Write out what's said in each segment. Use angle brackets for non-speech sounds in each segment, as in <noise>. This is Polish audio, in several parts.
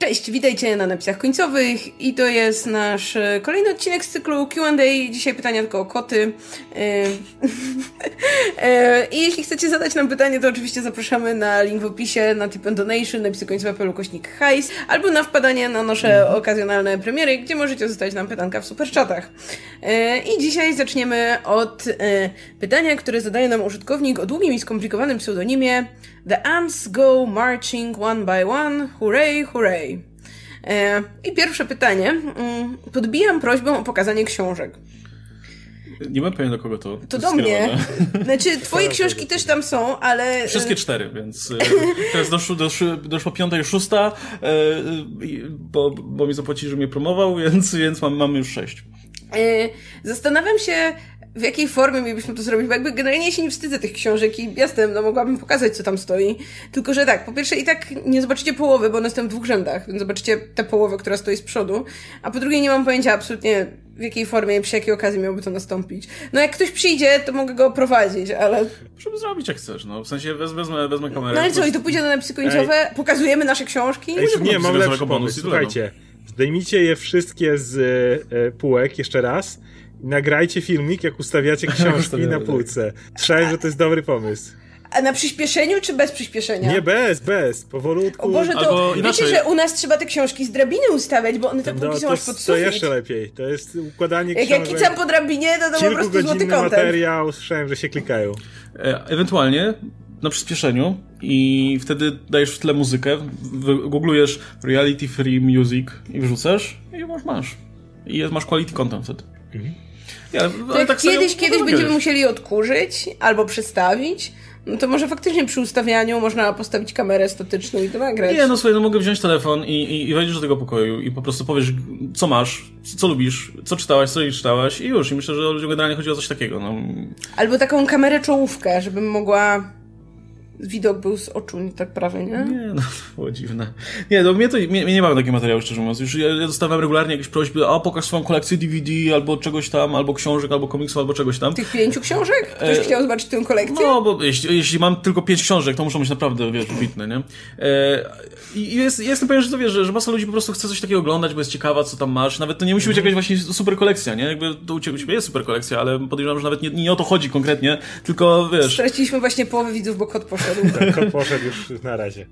Cześć, witajcie na napisach końcowych i to jest nasz e, kolejny odcinek z cyklu Q&A. Dzisiaj pytania tylko o koty. E, <laughs> e, I jeśli chcecie zadać nam pytanie, to oczywiście zapraszamy na link w opisie, na tip and donation, napisy końcowe pelu kośnik hajs, albo na wpadanie na nasze okazjonalne premiery, gdzie możecie zostawić nam pytanka w superchatach. I dzisiaj zaczniemy od pytania, które zadaje nam użytkownik o długim i skomplikowanym pseudonimie The ants go marching one by one, hooray, hooray. E, I pierwsze pytanie. Mm, podbijam prośbę o pokazanie książek. Nie mam pewien do kogo to. To do mnie. <laughs> Znaczy, twoje książki też tam są, ale. E, Wszystkie cztery, więc e, teraz doszło, doszło, doszło piąta i szósta, bo, bo mi zapłacili, że mnie promował, <laughs> więc, więc mam, mamy już sześć. Zastanawiam się, w jakiej formie mielibyśmy to zrobić, bo jakby generalnie się nie wstydzę tych książek i jasne, no mogłabym pokazać, co tam stoi. Tylko, że tak, po pierwsze i tak nie zobaczycie połowy, bo one są w dwóch rzędach, więc zobaczycie tę połowę, która stoi z przodu, a po drugie nie mam pojęcia absolutnie w jakiej formie, przy jakiej okazji miałoby to nastąpić. No jak ktoś przyjdzie, to mogę go prowadzić, ale... Żeby zrobić jak chcesz, no. W sensie wezmę, wezmę, wezmę kamerę. No ale co, i to pójdzie na napisy końcowe, Ej. pokazujemy nasze książki? Ej, nie, mam lepszy pomysł, słuchajcie. Zdejmijcie je wszystkie z e, półek jeszcze raz nagrajcie filmik, jak ustawiacie <laughs> książki na półce. Słyszałem, że to jest dobry pomysł. A na przyspieszeniu czy bez przyspieszenia? Nie, bez, bez, powolutku. O Boże, to Albo wiecie, inaczej. że u nas trzeba te książki z drabiny ustawiać, bo one te półki no, są aż pod sufit. To jeszcze lepiej, to jest układanie jak książek. Jak ja kicam po drabinie, to to po prostu złoty content. materiał, słyszałem, że się klikają. E, ewentualnie na przyspieszeniu i wtedy dajesz w tle muzykę, googlujesz reality free music i wrzucasz i masz, masz. I masz quality content wtedy. Mhm. To tak kiedyś, kiedyś będziemy musieli odkurzyć albo przestawić, no to może faktycznie przy ustawianiu można postawić kamerę statyczną i to nagrać. Nie, no słuchaj, no mogę wziąć telefon i, i, i wejdziesz do tego pokoju i po prostu powiesz, co masz, co lubisz, co czytałaś, co nie czytałaś i już. I myślę, że ludziom generalnie chodzi o coś takiego. No. Albo taką kamerę czołówkę, żebym mogła widok był z oczu, nie tak prawy, nie? Nie, no, to było dziwne. Nie, no mnie to, mnie, mnie nie mamy takiego materiału, szczerze mówiąc. Już ja, ja dostawałem regularnie jakieś prośby, a pokaż swoją kolekcję DVD, albo czegoś tam, albo książek, albo komiksów, albo czegoś tam. Tych pięciu książek? Ktoś e... chciał zobaczyć tę kolekcję? No, bo jeśli, jeśli mam tylko pięć książek, to muszą być naprawdę, wiesz, wybitne, nie? E... I jest, jestem pewien, że to wiesz, że, że masa ludzi po prostu chce coś takiego oglądać, bo jest ciekawa, co tam masz. Nawet to nie musi być jakaś właśnie super kolekcja, nie? Jakby to u ciebie jest super kolekcja, ale podejrzewam, że nawet nie, nie o to chodzi konkretnie, tylko wiesz... Straciliśmy właśnie połowę widzów, bo kot poszedł. Kot poszedł już na razie.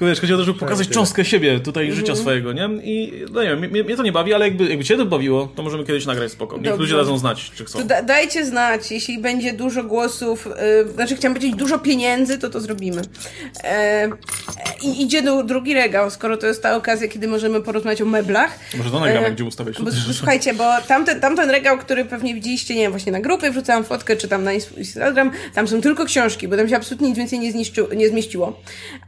Tylko wiesz, chodzi o to, żeby pokazać tak, cząstkę siebie tutaj, mm -hmm. życia swojego, nie? I no nie wiem, mnie, mnie, to nie bawi, ale jakby, jakby cię to bawiło, to możemy kiedyś nagrać spoko. Niech Dobrze. ludzie dadzą znać, czy chcą. Da dajcie znać, jeśli będzie dużo głosów, yy, znaczy chciałam powiedzieć dużo pieniędzy, to to zrobimy. E, I idzie do, drugi regał, skoro to jest ta okazja, kiedy możemy porozmawiać o meblach. Może to nagramy, e, gdzie ustawiać. Bo, słuchajcie, bo tamten, tamten regał, który pewnie widzieliście, nie wiem, właśnie na grupie, wrzucałam fotkę, czy tam na Instagram, tam są tylko książki, bo tam się absolutnie nic więcej nie, zniszczy, nie zmieściło.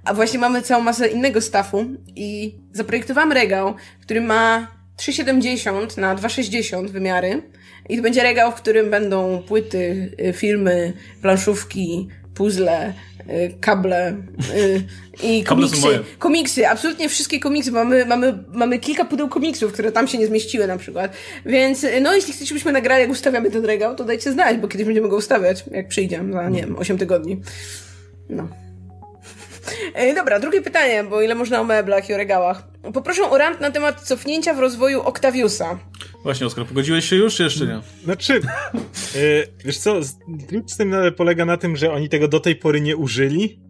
A właśnie mamy całą masę innego stafu i zaprojektowałam regał, który ma 3,70 na 2,60 wymiary. I to będzie regał, w którym będą płyty, y, filmy, planszówki, puzzle, y, kable y, i <laughs> komiksy. Komiksy, absolutnie wszystkie komiksy. Mamy, mamy, mamy kilka pudeł komiksów, które tam się nie zmieściły na przykład. Więc no, jeśli chcecie, byśmy nagrali, jak ustawiamy ten regał, to dajcie znać, bo kiedyś będziemy go ustawiać, jak przyjdzie za, nie wiem, 8 tygodni. No. E, dobra, drugie pytanie, bo ile można o meblach i o regałach. Poproszę o rant na temat cofnięcia w rozwoju Octaviusa. Właśnie, Oskar, pogodziłeś się już, czy jeszcze nie? Znaczy, yy, wiesz co, klucz z tym polega na tym, że oni tego do tej pory nie użyli,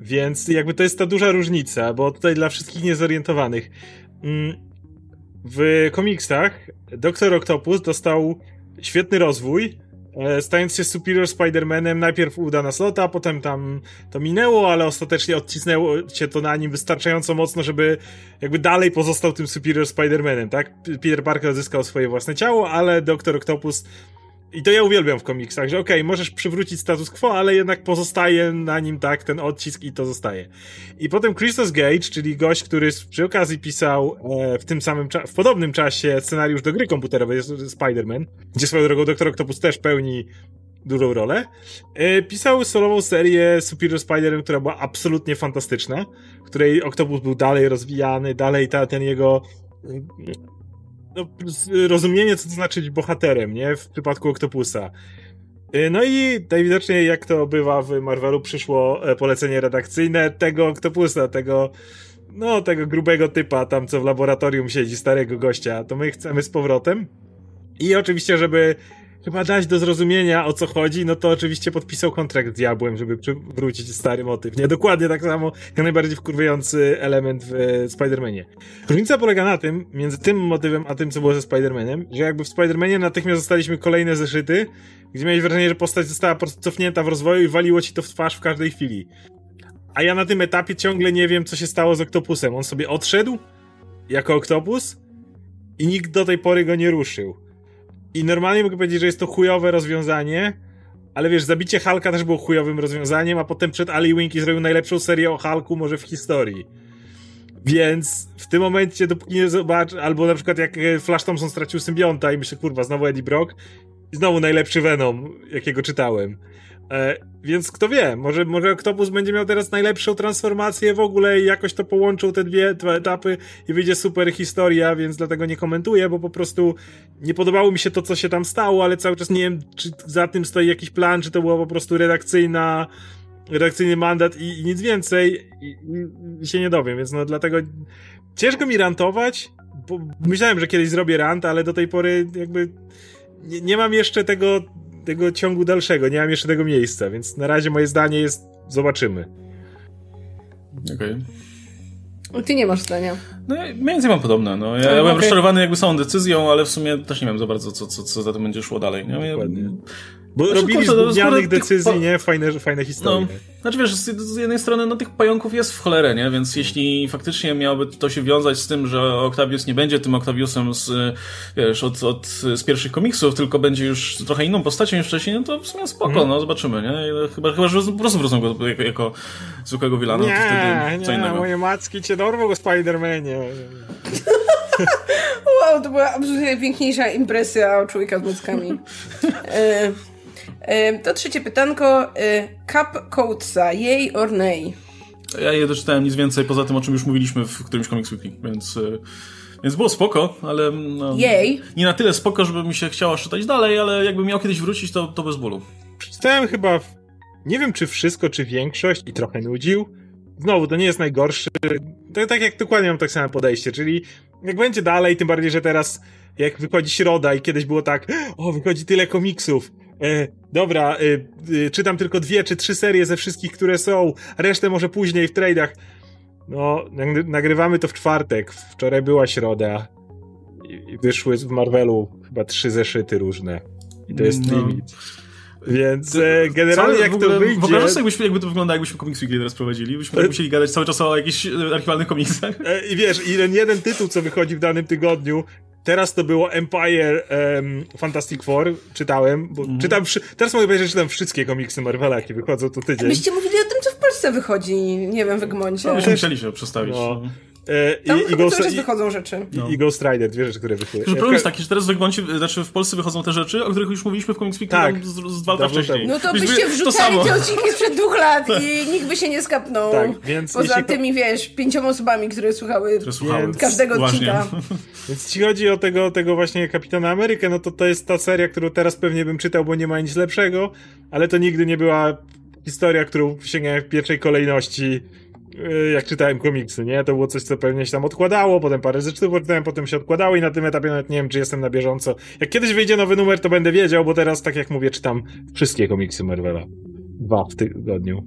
więc jakby to jest ta duża różnica, bo tutaj dla wszystkich niezorientowanych. Mm, w komiksach Doktor Octopus dostał świetny rozwój, stając się Superior Spider-Manem, najpierw uda na slota, potem tam to minęło, ale ostatecznie odcisnęło się to na nim wystarczająco mocno, żeby jakby dalej pozostał tym Superior Spider-Manem, tak? Peter Parker odzyskał swoje własne ciało, ale Doktor Octopus i to ja uwielbiam w komiksach, że okej, okay, możesz przywrócić status quo, ale jednak pozostaje na nim tak ten odcisk i to zostaje. I potem Christos Gage, czyli gość, który przy okazji pisał e, w tym samym w podobnym czasie scenariusz do gry komputerowej Spider-Man, gdzie swoją drogą Doktor Octopus też pełni dużą rolę, e, pisał solową serię Superior Spider-Man, która była absolutnie fantastyczna, w której Octopus był dalej rozwijany, dalej ta, ten jego no, rozumienie, co to znaczy bohaterem, nie? W przypadku Octopusa. Y, no i najwidoczniej, jak to bywa w Marvelu, przyszło e, polecenie redakcyjne tego Octopusa, tego no tego grubego typa tam, co w laboratorium siedzi, starego gościa, to my chcemy z powrotem. I oczywiście, żeby chyba dać do zrozumienia o co chodzi, no to oczywiście podpisał kontrakt z diabłem, żeby wrócić stary motyw. Nie, dokładnie tak samo, jak najbardziej wkurwiający element w Spider-Manie. Różnica polega na tym, między tym motywem, a tym, co było ze Spider-Manem, że jakby w Spider-Manie natychmiast dostaliśmy kolejne zeszyty, gdzie miałeś wrażenie, że postać została po prostu cofnięta w rozwoju i waliło ci to w twarz w każdej chwili. A ja na tym etapie ciągle nie wiem, co się stało z Oktopusem. On sobie odszedł jako Oktopus i nikt do tej pory go nie ruszył. I normalnie mogę powiedzieć, że jest to chujowe rozwiązanie, ale wiesz, zabicie Hulka też było chujowym rozwiązaniem, a potem przed Ali Winky zrobił najlepszą serię o Hulku może w historii. Więc w tym momencie, dopóki nie zobacz, albo na przykład jak Flash Thompson stracił symbionta i myślę, kurwa, znowu Eddie Brock, i znowu najlepszy Venom, jakiego czytałem. E, więc kto wie, może, może Octopus będzie miał teraz najlepszą transformację w ogóle i jakoś to połączył te dwie, etapy i wyjdzie super historia, więc dlatego nie komentuję, bo po prostu nie podobało mi się to, co się tam stało, ale cały czas nie wiem, czy za tym stoi jakiś plan, czy to była po prostu redakcyjna redakcyjny mandat i, i nic więcej. I, i, się nie dowiem, więc no dlatego ciężko mi rantować, bo myślałem, że kiedyś zrobię rant, ale do tej pory jakby nie, nie mam jeszcze tego tego ciągu dalszego, nie mam jeszcze tego miejsca, więc na razie moje zdanie jest zobaczymy. Okej. Okay. Ty nie masz zdania. No ja mniej więcej mam podobne. No. Ja, ja byłem okay. rozczarowany jakby samą decyzją, ale w sumie też nie wiem za bardzo, co, co, co za tym będzie szło dalej. Nie? Dokładnie. Bo znaczy, robili z gównianych decyzji, nie? Fajne, fajne historie. No, znaczy wiesz, z, z, jednej strony no tych pająków jest w cholerę, nie? Więc jeśli faktycznie miałoby to się wiązać z tym, że Octavius nie będzie tym Octaviusem z, wiesz, od, od, z pierwszych komiksów, tylko będzie już trochę inną postacią niż wcześniej, no to w sumie spoko, mm. no zobaczymy, nie? Chyba, chyba że po prostu wrócą go jako, jako zwykłego wilana, nie, to wtedy co nie, innego. moje macki cię dorwą o Spider-Manie. <laughs> wow, to była absolutnie najpiękniejsza impresja człowieka z mackami. <laughs> to trzecie pytanko. Y, Cup Coatesa, jej or nay? Ja je doczytałem nic więcej poza tym, o czym już mówiliśmy w którymś Comics Weekly, więc... Y, więc było spoko, ale no, Jej. nie na tyle spoko, żeby mi się chciało czytać dalej, ale jakbym miał kiedyś wrócić, to, to bez bólu. Przeczytałem chyba, nie wiem czy wszystko, czy większość i trochę nudził. Znowu, to nie jest najgorszy. To, tak jak dokładnie mam tak samo podejście, czyli jak będzie dalej, tym bardziej, że teraz jak wychodzi środa i kiedyś było tak, o, wychodzi tyle komiksów, E, dobra, e, e, czytam tylko dwie czy trzy serie ze wszystkich, które są, resztę może później w tradeach. No, nagrywamy to w czwartek. Wczoraj była środa. I wyszły w Marvelu chyba trzy zeszyty różne. I to jest no. limit. Więc e, generalnie jak ogóle, to wyjdzie... Wyobrażasz sobie, jakby to wyglądało, jakbyśmy Comics Weekly teraz prowadzili? Byśmy tak musieli gadać cały czas o jakichś archiwalnych komiksach. E, I wiesz, i ten jeden tytuł, co wychodzi w danym tygodniu, Teraz to było Empire um, Fantastic Four, czytałem, bo mm. czytam, teraz mogę powiedzieć, że czytam wszystkie komiksy Marvela, jakie wychodzą tu tydzień. Byście mówili o tym, co w Polsce wychodzi, nie wiem, w Egmoncie. No, byśmy musieli się przestawić. No. E, Tam i, i Ghost, i, wychodzą rzeczy. I, no. i Ghost Rider, dwie rzeczy, które wychodzą. problem jest taki, że teraz znaczy w Polsce wychodzą te rzeczy, o których już mówiliśmy w Comics Week tak. z, z dwa lata wcześniej. No to byście wrzucali te odcinki sprzed dwóch lat i nikt by się nie skapnął. Tak, więc Poza jeśli... tymi, wiesz, pięcioma osobami, które słuchały, które słuchały. Więc... każdego odcinka. <laughs> Więc jeśli chodzi o tego, tego właśnie Kapitana Amerykę, no to to jest ta seria, którą teraz pewnie bym czytał, bo nie ma nic lepszego, ale to nigdy nie była historia, którą sięgałem w pierwszej kolejności jak czytałem komiksy, nie? To było coś, co pewnie się tam odkładało, potem parę rzeczy poczytałem, potem się odkładało i na tym etapie nawet nie wiem, czy jestem na bieżąco. Jak kiedyś wyjdzie nowy numer, to będę wiedział, bo teraz, tak jak mówię, czytam wszystkie komiksy Marvela. Dwa w tygodniu.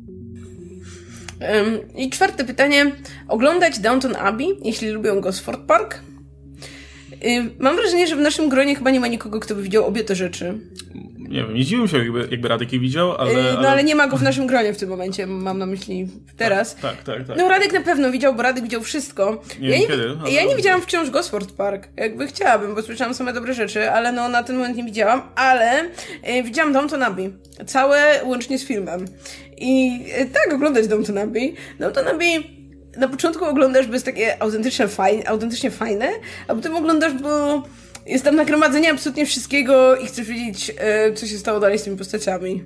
I czwarte pytanie. Oglądać Downton Abbey, jeśli lubią Gosford Park? Mam wrażenie, że w naszym gronie chyba nie ma nikogo, kto by widział obie te rzeczy. Nie wiem, nie dziwiłem się, jakby, jakby Radek je widział, ale, No ale... nie ma go w naszym gronie w tym momencie, mam na myśli teraz. Tak, tak, tak. tak. No Radek na pewno widział, bo Radek widział wszystko. Nie ja, nie, kiedy, ale... ja nie widziałam wciąż Gosford Park. Jakby chciałabym, bo słyszałam same dobre rzeczy, ale no na ten moment nie widziałam. Ale e, widziałam Downton Abbey. Całe łącznie z filmem. I e, tak, oglądać Downton Abbey. Downton Abbey na początku oglądasz, bo jest takie autentycznie fajne, autentycznie fajne, a potem oglądasz, bo jest tam nagromadzenie absolutnie wszystkiego i chcesz wiedzieć, e, co się stało dalej z tymi postaciami.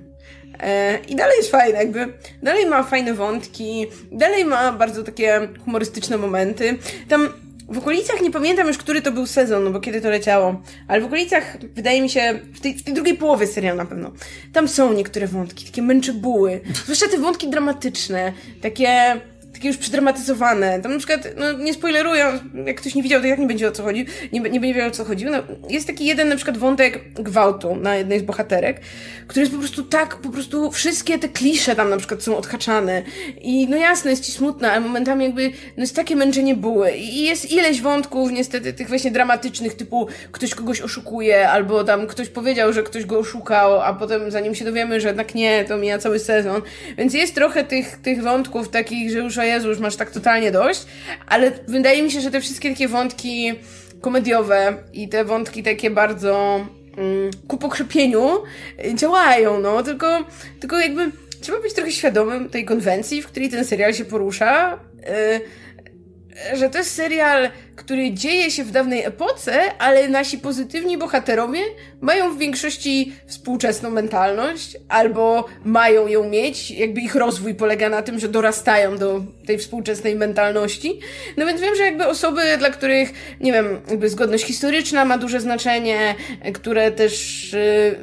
E, I dalej jest fajne, jakby. Dalej ma fajne wątki, dalej ma bardzo takie humorystyczne momenty. Tam w okolicach, nie pamiętam już, który to był sezon, no bo kiedy to leciało, ale w okolicach, wydaje mi się, w tej, w tej drugiej połowie serialu na pewno, tam są niektóre wątki, takie męczybuły. Zwłaszcza te wątki dramatyczne, takie takie już przedramatyzowane. Tam na przykład, no nie spoileruję, jak ktoś nie widział, to jak nie będzie o co chodzi, nie, nie będzie wiedział o co chodzi. No, jest taki jeden na przykład wątek gwałtu na jednej z bohaterek, który jest po prostu tak, po prostu wszystkie te klisze tam na przykład są odhaczane. I no jasne, jest ci smutno, ale momentami jakby, no jest takie męczenie buły. I jest ileś wątków niestety tych właśnie dramatycznych, typu ktoś kogoś oszukuje, albo tam ktoś powiedział, że ktoś go oszukał, a potem zanim się dowiemy, że jednak nie, to mija cały sezon. Więc jest trochę tych, tych wątków takich, że już Jezu, już masz tak totalnie dość, ale wydaje mi się, że te wszystkie takie wątki komediowe i te wątki takie bardzo mm, ku pokrzepieniu działają, no, tylko, tylko jakby trzeba być trochę świadomym tej konwencji, w której ten serial się porusza, yy, że to jest serial który dzieje się w dawnej epoce, ale nasi pozytywni bohaterowie mają w większości współczesną mentalność, albo mają ją mieć, jakby ich rozwój polega na tym, że dorastają do tej współczesnej mentalności. No więc wiem, że jakby osoby, dla których, nie wiem, jakby zgodność historyczna ma duże znaczenie, które też, y,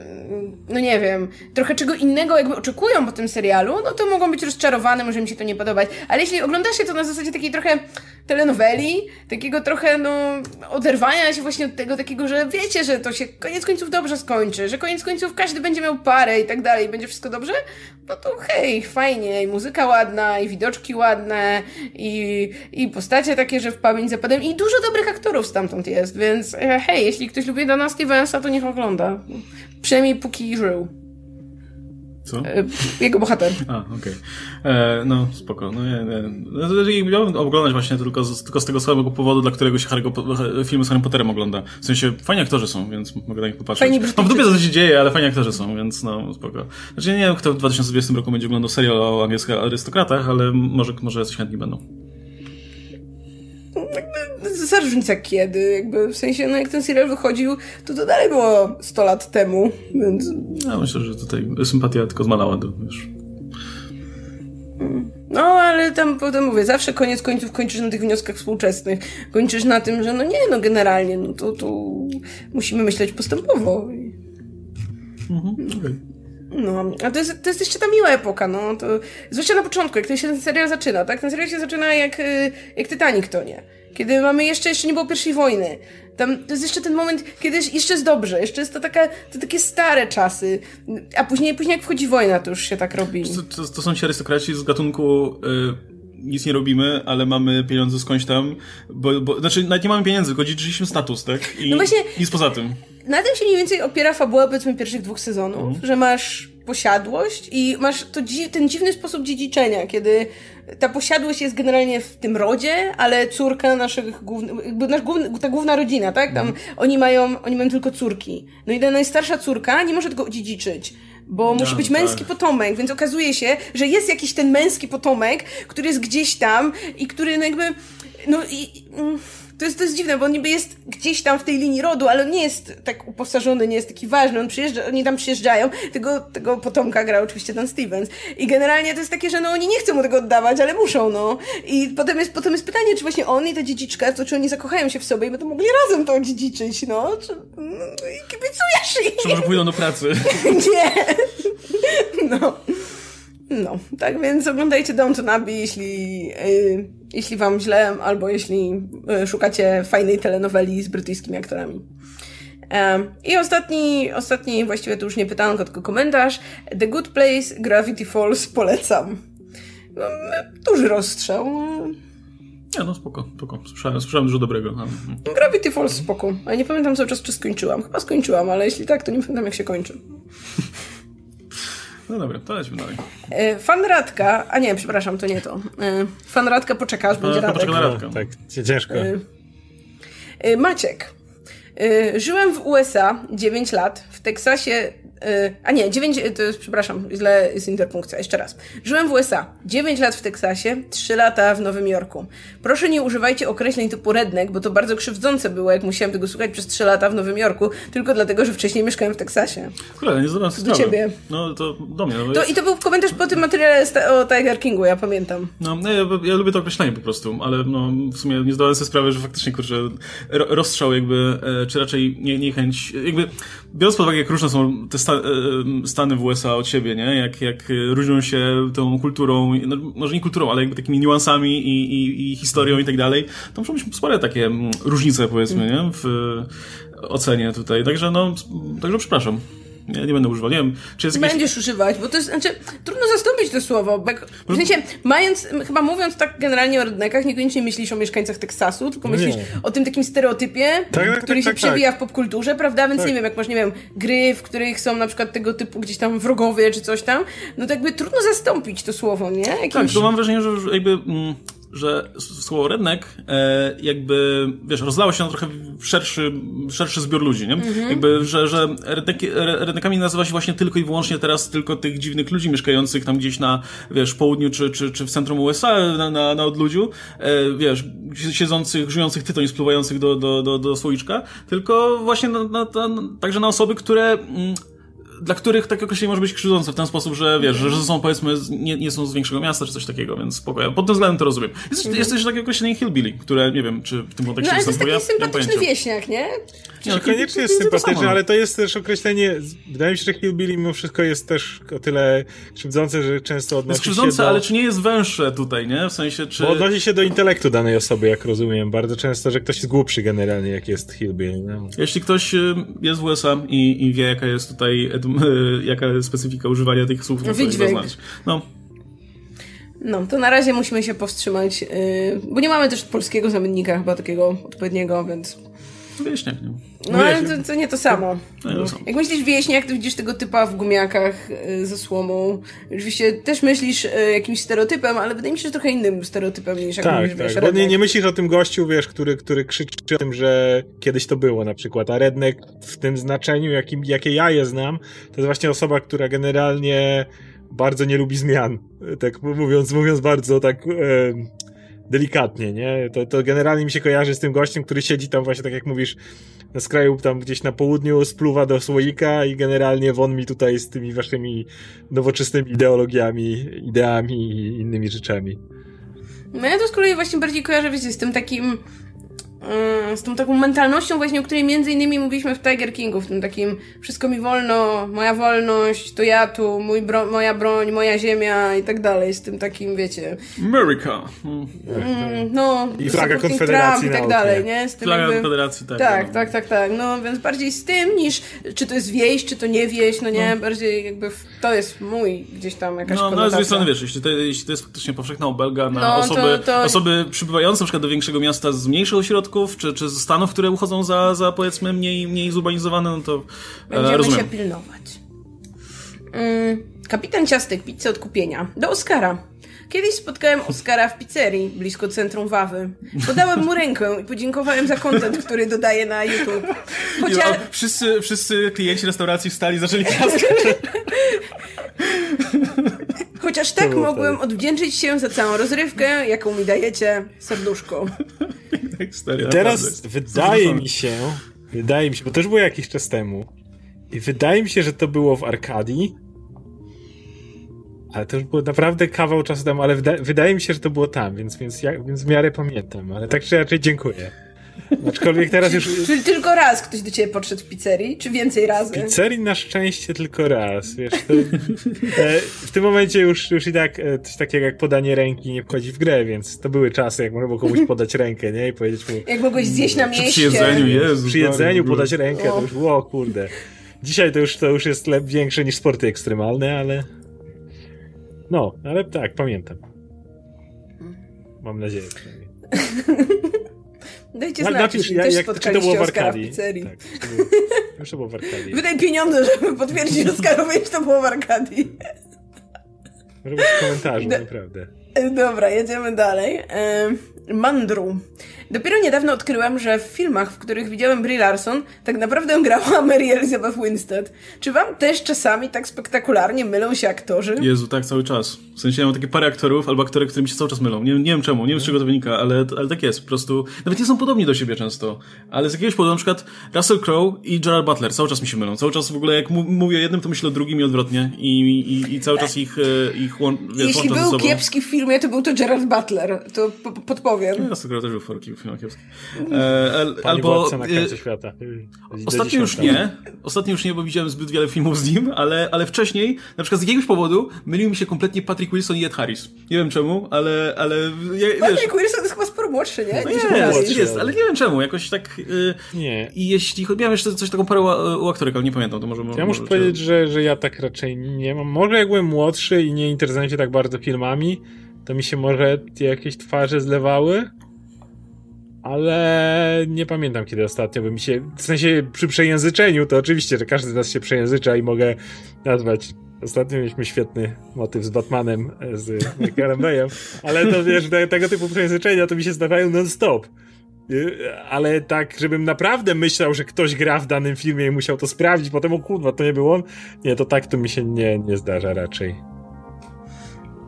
no nie wiem, trochę czego innego jakby oczekują po tym serialu, no to mogą być rozczarowane, może im się to nie podobać. Ale jeśli ogląda się to na zasadzie takiej trochę telenoweli, takiego trochę, no, oderwania się właśnie od tego takiego, że wiecie, że to się koniec końców dobrze skończy, że koniec końców każdy będzie miał parę i tak dalej, będzie wszystko dobrze, no to hej, fajnie, i muzyka ładna, i widoczki ładne, i, i postacie takie, że w pamięć zapadłem, i dużo dobrych aktorów stamtąd jest, więc e, hej, jeśli ktoś lubi Dana Stevensa, to niech ogląda. Przynajmniej póki żył. Co? E, jego bohater. A, okej. Okay. No, spoko. No, nie, nie. No, miałbym oglądać właśnie tylko z, tylko z tego samego powodu, dla którego się Harry, filmy z Harry Potterem ogląda. W sensie, fajni aktorzy są, więc mogę na nich popatrzeć. Fajni no w dupie co się dzieje, ale fajni aktorzy są, więc no, spoko. Znaczy, nie wiem, kto w 2020 roku będzie oglądał serial o angielskich arystokratach, ale może, może jacyś chętni będą za różnica kiedy, jakby w sensie, no jak ten serial wychodził, to to dalej było 100 lat temu, więc... Ja myślę, że tutaj sympatia tylko zmalała, to wiesz... No, ale tam potem mówię, zawsze koniec końców kończysz na tych wnioskach współczesnych. Kończysz na tym, że no nie, no generalnie, no to, to musimy myśleć postępowo. Mhm, okay. No, a to jest, to jest jeszcze ta miła epoka, no, to, zwłaszcza na początku, jak się ten serial zaczyna, tak? Ten serial się zaczyna jak, y, jak Titanic to nie. Kiedy mamy jeszcze, jeszcze nie było pierwszej wojny. Tam, to jest jeszcze ten moment, kiedy jeszcze jest dobrze, jeszcze jest to, taka, to takie stare czasy, a później, później jak wchodzi wojna, to już się tak robi. To, to, to są ci arystokraci z gatunku... Y nic nie robimy, ale mamy pieniądze skądś tam, bo, bo znaczy nawet nie mamy pieniędzy, tylko dziedziczyliśmy status, tak? I no właśnie, nic poza tym. Na tym się mniej więcej opiera fabuła, powiedzmy, pierwszych dwóch sezonów, mhm. że masz posiadłość i masz to, ten dziwny sposób dziedziczenia, kiedy ta posiadłość jest generalnie w tym rodzie, ale córka naszych głównych, jakby nasz główny, ta główna rodzina, tak? Tam mhm. oni mają, oni mają tylko córki. No i ta najstarsza córka nie może tego dziedziczyć bo no, musi być męski tak. potomek, więc okazuje się, że jest jakiś ten męski potomek, który jest gdzieś tam i który no jakby, no i... Mm, to jest, to jest dziwne, bo on niby jest gdzieś tam w tej linii rodu, ale on nie jest tak uposażony, nie jest taki ważny. On przyjeżdża, oni tam przyjeżdżają, tego, tego potomka gra oczywiście Dan Stevens. I generalnie to jest takie, że no oni nie chcą mu tego oddawać, ale muszą, no. I potem jest, potem jest pytanie, czy właśnie on i ta dziedziczka, to czy oni zakochają się w sobie i będą mogli razem to dziedziczyć, no. Czy, no I kibicujesz im. Czy może pójdą do pracy? <laughs> nie. <laughs> No. No, tak więc oglądajcie Downton Abbey, jeśli, yy, jeśli wam źle, albo jeśli yy, szukacie fajnej telenoweli z brytyjskimi aktorami. I ostatni, ostatni, właściwie to już nie pytanko, tylko komentarz. The Good Place, Gravity Falls, polecam. No, duży rozstrzał. Nie, no spoko, spoko. Słyszałem, słyszałem dużo dobrego. Ale... Gravity Falls spoko. Ale nie pamiętam cały czas, czy skończyłam. Chyba skończyłam, ale jeśli tak, to nie pamiętam, jak się kończy. <laughs> No dobra, to lecimy dalej. E, fan Radka, a nie, przepraszam, to nie to. E, fan Radka poczeka, aż będzie Radek. Poczeka na Radka. tak, ciężko. E, Maciek. Żyłem w USA 9 lat, w Teksasie a nie, 9, to jest, przepraszam, źle jest interpunkcja, jeszcze raz. Żyłem w USA, 9 lat w Teksasie, 3 lata w Nowym Jorku. Proszę nie używajcie określeń typu redneck, bo to bardzo krzywdzące było, jak musiałem tego słuchać przez 3 lata w Nowym Jorku, tylko dlatego, że wcześniej mieszkałem w Teksasie. Kurde, nie zdawałem Do ciebie. No to do mnie. No, to, I to był komentarz po tym materiale o Tiger Kingu, ja pamiętam. No, no ja, ja, lubię to określenie po prostu, ale no, w sumie nie zdawałem sobie sprawy, że faktycznie, kurczę, rozstrzał jakby, e, czy raczej nie, niechęć, jakby, biorąc pod uwagę, jak różne są te sta, e, Stany w USA od siebie, nie? Jak, jak różnią się tą kulturą, no, może nie kulturą, ale jakby takimi niuansami i, i, i historią i tak dalej, to muszą być spore takie mm, różnice, powiedzmy, nie? W ocenie tutaj. Także no, także przepraszam. Ja nie będę używał. Nie wiem, czy jest jakieś... Będziesz używać, bo to jest, znaczy, trudno zastąpić to słowo. Bo jak, w sensie, mając, chyba mówiąc tak generalnie o redneckach, niekoniecznie myślisz o mieszkańcach Teksasu, tylko myślisz nie. o tym takim stereotypie, tak, tak, który tak, się tak, przewija tak. w popkulturze, prawda? Więc tak. nie wiem, jak masz, nie wiem, gry, w których są na przykład tego typu gdzieś tam wrogowie czy coś tam, no to jakby trudno zastąpić to słowo, nie? Jakimś... Tak, to mam wrażenie, że jakby... Mm że słowo redneck e, jakby, wiesz, rozlało się na trochę szerszy, szerszy zbiór ludzi, nie? Mhm. Jakby, że, że redneck, redneckami nazywa się właśnie tylko i wyłącznie teraz tylko tych dziwnych ludzi mieszkających tam gdzieś na, wiesz, południu czy, czy, czy w centrum USA na, na, na odludziu, e, wiesz, siedzących, żujących tytoń, i spluwających do, do, do, do słoiczka, tylko właśnie na, na, na, także na osoby, które... Mm, dla których takie określenie może być krzywdzące w ten sposób, że wiesz, że, że są powiedzmy, nie, nie są z większego miasta czy coś takiego, więc spokojnie. Pod tym względem to rozumiem. Jest, mm. jest też takie określenie hillbilly, które nie wiem, czy w tym kontekście no, ale występuje. to jest taki sympatyczny wieśniak, nie? Nie, no, koniecznie jest sympatyczny, ale to jest też określenie, wydaje mi się, że hillbilly mimo wszystko jest też o tyle krzywdzące, że często odnosi jest krzywdzące, się do... ale czy nie jest węższe tutaj, nie? W sensie, czy... Bo odnosi się do intelektu danej osoby, jak rozumiem, bardzo często, że ktoś jest głupszy generalnie, jak jest hillbilly. No. Jeśli ktoś y, jest w USA i, i wie, jaka jest tutaj, jaka specyfika używania tych słów, no znać. No. No, to na razie musimy się powstrzymać, yy, bo nie mamy też polskiego zamiennika chyba takiego odpowiedniego, więc... Wieśniak, nie? No, ale to, to, nie to samo. No, to samo. Jak myślisz wieśniak, to widzisz tego typa w gumiakach yy, ze słomą. Oczywiście też myślisz yy, jakimś stereotypem, ale wydaje mi się, że trochę innym stereotypem niż tak, mówisz, tak. wiesz, Bo nie, nie myślisz o tym gościu, wiesz, który, który krzyczy o tym, że kiedyś to było na przykład, a redneck w tym znaczeniu, jakim, jakie ja je znam, to jest właśnie osoba, która generalnie bardzo nie lubi zmian. Tak mówiąc, mówiąc bardzo tak... Yy delikatnie, nie? To, to generalnie mi się kojarzy z tym gościem, który siedzi tam właśnie, tak jak mówisz, na skraju tam gdzieś na południu, spluwa do słoika i generalnie won mi tutaj z tymi waszymi nowoczesnymi ideologiami, ideami i innymi rzeczami. No ja to z kolei właśnie bardziej kojarzę, wiecie, z tym takim z tą taką mentalnością właśnie, o której między innymi mówiliśmy w Tiger Kingu, w tym takim wszystko mi wolno, moja wolność, to ja tu, mój bro moja broń, moja ziemia i tak dalej, z tym takim, wiecie... America! Mm, no, I flaga Konfederacji Trump i tak dalej, nie? Z tym flaga jakby... Konfederacji, tak. Tak, no. tak, tak, tak, no więc bardziej z tym niż czy to jest wieś, czy to nie wieś, no nie, no. bardziej jakby to jest mój gdzieś tam jakaś No, no ale z drugiej strony wiesz, jeśli to, jeśli to jest faktycznie powszechna obelga na no, osoby, to, to... osoby przybywające na przykład do większego miasta z mniejszych ośrodków, czy, czy z Stanów, które uchodzą za, za powiedzmy mniej, mniej zurbanizowane, no to e, Będziemy rozumiem. się pilnować. Mm, kapitan Ciastek, pizza od kupienia. Do Oscara. Kiedyś spotkałem Oskara w pizzerii blisko centrum Wawy. Podałem mu rękę i podziękowałem za kontent, który dodaje na YouTube. Chociaż... wszyscy, wszyscy klienci restauracji wstali i zaczęli klaskać. Chociaż tak mogłem odwdzięczyć się za całą rozrywkę, jaką mi dajecie, serduszko. <laughs> Teraz wydaje mi się, wydaje mi się, bo to już było jakiś czas temu, i wydaje mi się, że to było w Arkadii, ale to już było naprawdę kawał czasu temu, ale wyda wydaje mi się, że to było tam, więc, więc, ja, więc w miarę pamiętam, ale tak czy raczej dziękuję. Aczkolwiek teraz już... Czyli tylko raz ktoś do ciebie podszedł w pizzerii, czy więcej razy? W pizzerii na szczęście tylko raz, wiesz. To, e, w tym momencie już, już i tak e, coś takiego jak podanie ręki nie wchodzi w grę, więc to były czasy, jak można było komuś <laughs> podać rękę, nie? I powiedzieć mu... Jak mogłeś zjeść na mieście. Przy jedzeniu, Jezu. Przy jedzeniu podać rękę, to już, o kurde. Dzisiaj to już, to już jest lep większe niż sporty ekstremalne, ale... No, ale tak, pamiętam. Mam nadzieję przynajmniej. <laughs> Dajcie znać, napisz, ja, też jak, czy to było w Arkadii. W Tak, to było, już to było w Arkadii. <laughs> Wydaj pieniądze, żeby potwierdzić Oskarowi, że to było w Arkadii. W komentarzu, Do, naprawdę. Dobra, jedziemy dalej. Mandru. Dopiero niedawno odkryłam, że w filmach, w których widziałem Brie Larson, tak naprawdę <laughs> grała Mary Elizabeth Winstead. Czy wam też czasami tak spektakularnie mylą się aktorzy? Jezu, tak cały czas. W sensie ja mam takie parę aktorów albo aktory, którymi się cały czas mylą. Nie, nie wiem czemu, nie wiem z czego to wynika, ale, ale tak jest. Po prostu, nawet nie są podobni do siebie często. Ale z jakiegoś powodu, na przykład Russell Crowe i Gerard Butler cały czas mi się mylą. Cały czas w ogóle jak mówię o jednym, to myślę o drugim i odwrotnie. I, i, i cały czas ich, e, ich łą, Jeśli był kiepski w filmie, to był to Gerard Butler. To podpowiem powiem. Ja też był w Forki w filmach kiepskich. E, albo... Na końcu świata. Ostatnio już nie. Ostatnio już nie, bo widziałem zbyt wiele filmów z nim, ale, ale wcześniej, na przykład z jakiegoś powodu, mylił mi się kompletnie Patrick Wilson i Ed Harris. Nie wiem czemu, ale, ale ja, wiesz... Patrick Wilson jest chyba sporo młodszy, nie? No Nie, jest, nie, młodszy, jest, jest, ale- ale nie wiem czemu, jakoś tak... y, Nie. I jeśli... Miałem jeszcze coś taką parę u, u aktorek, ale nie pamiętam, to może... Ja muszę powiedzieć, że, że ja tak raczej nie mam. Może jak byłem młodszy i nie interesowałem się tak bardzo filmami, to mi się może jakieś twarze zlewały. Ale nie pamiętam kiedy ostatnio by mi się. W sensie przy przejęzyczeniu to oczywiście, że każdy z nas się przejęzycza i mogę nazwać. Ostatnio mieliśmy świetny motyw z Batmanem, e, z Michaelem Bayem, ale to wiesz, te, tego typu przejęzyczenia to mi się zdarzają non-stop. Y, Ale tak, żebym naprawdę myślał, że ktoś gra w danym filmie i musiał to sprawdzić, potem o kurwa, to nie był on. Nie, to tak to mi się nie, nie zdarza raczej.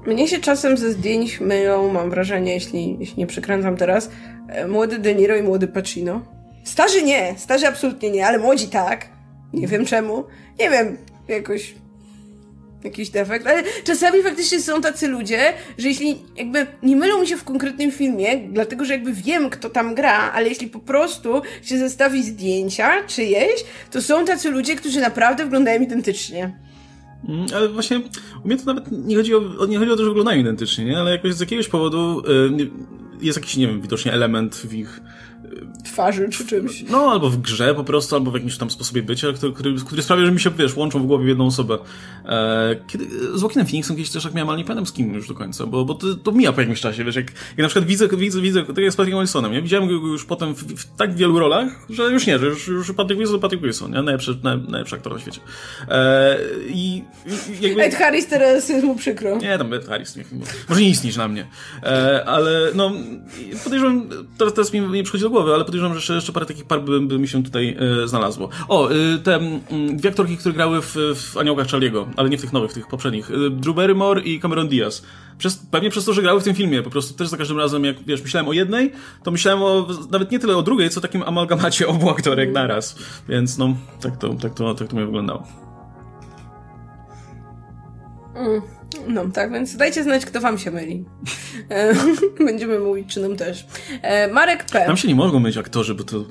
Mnie się czasem ze zdjęć mylą, mam wrażenie, jeśli, jeśli nie przekręcam teraz, e, młody De Niro i młody Pacino. Starzy nie, starzy absolutnie nie, ale młodzi tak. Nie wiem czemu. Nie wiem, jakoś jakiś defekt, ale czasami faktycznie są tacy ludzie, że jeśli jakby nie mylą mi się w konkretnym filmie, dlatego że jakby wiem, kto tam gra, ale jeśli po prostu się zestawi zdjęcia czyjeś, to są tacy ludzie, którzy naprawdę wyglądają identycznie. Mm, Ale właśnie u mnie to nawet nie chodzi o, nie chodzi o to, że wyglądają identycznie, nie? ale jakoś z jakiegoś powodu y, jest jakiś, nie wiem, widocznie element w ich Twarzy czy czymś. No, albo w grze po prostu, albo w jakimś tam sposobie bycia, który, który, który sprawia, że mi się, wiesz, łączą w głowie w jedną osobę. E, kiedy, z Joaquinem Phoenixem kiedyś też tak miałem, ale nie pamiętam z kim już do końca, bo, bo to, to mija po jakimś czasie, wiesz, jak, jak na przykład widzę, widzę, widzę, tak jak z Patrickiem Wilsonem, nie? Widziałem go już potem w, w tak wielu rolach, że już nie, że już, już Patrick Wilson to Patrick Wilson, nie? Najlepszy, naj, najlepszy aktor na świecie. E, I i jakby... Ed Harris teraz jest mu przykro. Nie, tam Ed Harris, niech, może nie istnieć na mnie. E, ale no, podejrzewam, teraz, teraz mi nie przychodzi do głowy, ale podejrzewam, że jeszcze, parę takich par by, by mi się tutaj e, znalazło. O, e, te mm, dwie aktorki, które grały w, w Aniołkach Charlie'ego, ale nie w tych nowych, w tych poprzednich. E, Drew Barrymore i Cameron Diaz. Przez, pewnie przez to, że grały w tym filmie, po prostu też za każdym razem, jak wiesz, myślałem o jednej, to myślałem o, nawet nie tyle o drugiej, co takim amalgamacie <laughs> obu aktorek naraz. Więc no, tak to, tak to, tak to mi wyglądało. No tak, więc dajcie znać, kto wam się myli. E, <laughs> Będziemy mówić, czy nam też. E, Marek P. Tam się nie mogą myć aktorzy, bo to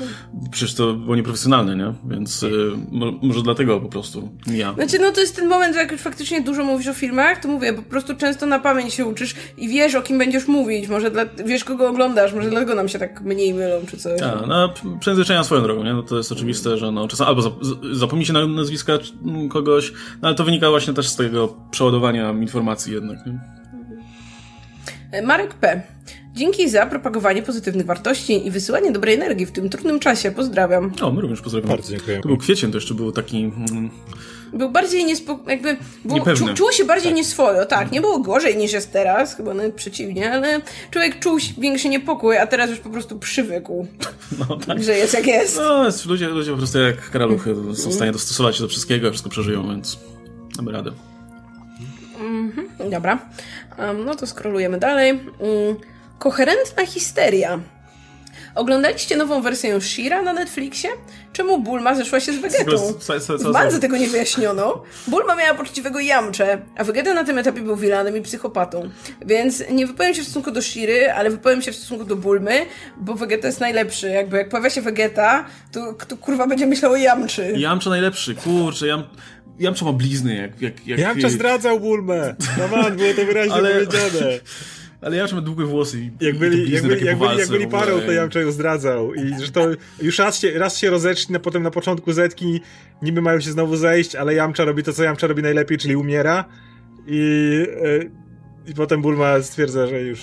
przecież to było nieprofesjonalne, nie? Więc y, mo, może dlatego po prostu ja. Znaczy, no to jest ten moment, że jak już faktycznie dużo mówisz o filmach, to mówię, po prostu często na pamięć się uczysz i wiesz, o kim będziesz mówić, może dla, wiesz, kogo oglądasz, może dlatego nam się tak mniej mylą, czy coś. A, no, przejęzyczenia swoją drogą, nie? No to jest oczywiste, że no, czasem albo zapomni się na nazwiska kogoś, no ale to wynika właśnie też z tego przeładowania informacji jednak, nie? E, Marek P. Dzięki za propagowanie pozytywnych wartości i wysyłanie dobrej energii w tym trudnym czasie. Pozdrawiam. O, my również pozdrawiamy. Bardzo dziękuję. To był kwiecień, to jeszcze był taki... Mm, Był bardziej niespo... jakby... Było, czu, czuło się bardziej nieswojo, tak. Nie było gorzej niż jest teraz, chyba nawet przeciwnie, ale człowiek czuł większy niepokój, a teraz już po prostu przywykł, <laughs> no tak. że jest jak jest. No, jest, ludzie, ludzie po prostu jak karaluchy są w stanie dostosować się do wszystkiego, wszystko przeżyją, więc damy radę. Dobra. Um, no to skrolujemy dalej. Um, koherentna histeria. Oglądaliście nową wersję Shira na Netflixie? Czemu Bulma zeszła się z Vegetą? W Bandze tego nie wyjaśniono. Bulma miała poczciwego Jamcze, a Vegeta na tym etapie był vilanem i psychopatą. Więc nie wypowiem się w stosunku do Shiry, ale wypowiem się w stosunku do Bulmy, bo Vegeta jest najlepszy. Jakby jak pojawia się Vegeta, to kurwa będzie myślał o Jamczy? Jamcza najlepszy, kurczę, Jam... Jamcza ma blizny, jak... jak, jak Jamcza zdradzał Bulmę! No man, było to wyraźnie Ale- powiedziane. <laughs> Ale Jamcza ma długie włosy i Jak i byli, blizny jak byli, jak byli, jak byli parą, to Jamcza ją zdradzał. I że to już raz się, raz się rozecznie, potem na początku Zetki niby mają się znowu zejść, ale Jamcza robi to, co Jamcza robi najlepiej, czyli umiera. I, e, i potem Bulma stwierdza, że już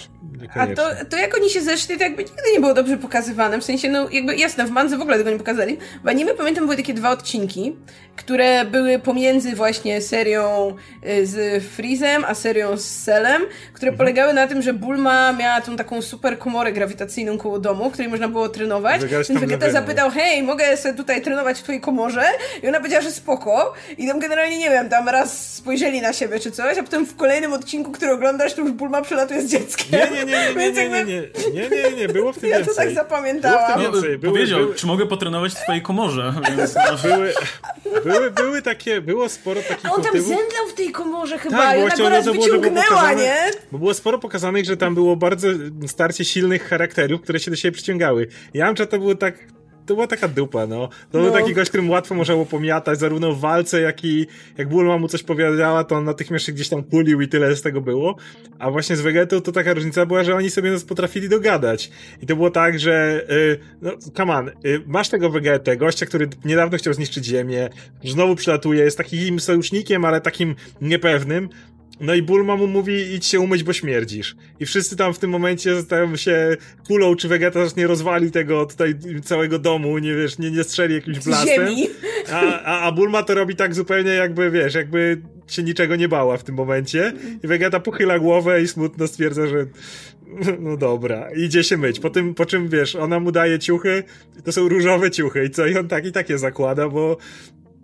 A to, to jak oni się zeszli, to jakby nigdy nie było dobrze pokazywane. W sensie, no jakby jasne, w Mandze w ogóle tego nie pokazali. W anime pamiętam były takie dwa odcinki, które były pomiędzy właśnie serią y, z Freezem, a serią z Selem, które Mhm. polegały na tym, że Bulma miała tą taką super komorę grawitacyjną koło domu, w której można było trenować. Więc Vegeta zapytał, hej, mogę sobie tutaj trenować w twojej komorze? I ona powiedziała, że spoko. I tam generalnie, nie wiem, tam raz spojrzeli na siebie czy coś, a potem w kolejnym odcinku, który oglądasz, to już Bulma przelatuje z dzieckiem. Nie, nie, nie, nie, nie, nie, nie, nie, nie, nie, było w tym Ja więcej. to tak zapamiętałam. Było w tym więcej. Były, Powiedział, były, czy mogę potrenować w twojej komorze, <laughs> więc... były, były, były takie, było sporo takich A on tam zemdlał w tej komorze chyba Tak, go ono raz wyciągnęła, nie? bo było sporo pokazanych, że tam było bardzo starcie silnych charakterów, które się do siebie przyciągały. Yamcha to było tak, to była taka dupa, no. To był No. taki gość, którym łatwo można było pomiatać, zarówno w walce, jak i jak Bulma mu coś powiedziała, to on natychmiast się gdzieś tam kulił i tyle z tego było. A właśnie z Vegetą to taka różnica była, że oni sobie nas potrafili dogadać. I to było tak, że y, no, come on, y, masz tego Vegetę, gościa, który niedawno chciał zniszczyć Ziemię, znowu przylatuje, jest takim sojusznikiem, ale takim niepewnym. No i Bulma mu mówi, idź się umyć, bo śmierdzisz. I wszyscy tam w tym momencie zastanawiają się kulą, czy Vegeta zacznie rozwali tego tutaj całego domu, nie wiesz, nie, nie strzeli jakimś blastem. ziemi. A, a, a Bulma to robi tak zupełnie jakby, wiesz, jakby się niczego nie bała w tym momencie. I Vegeta pochyla głowę i smutno stwierdza, że no dobra, idzie się myć. Po, tym, po czym, wiesz, ona mu daje ciuchy, to są różowe ciuchy i co? I on tak i takie zakłada, bo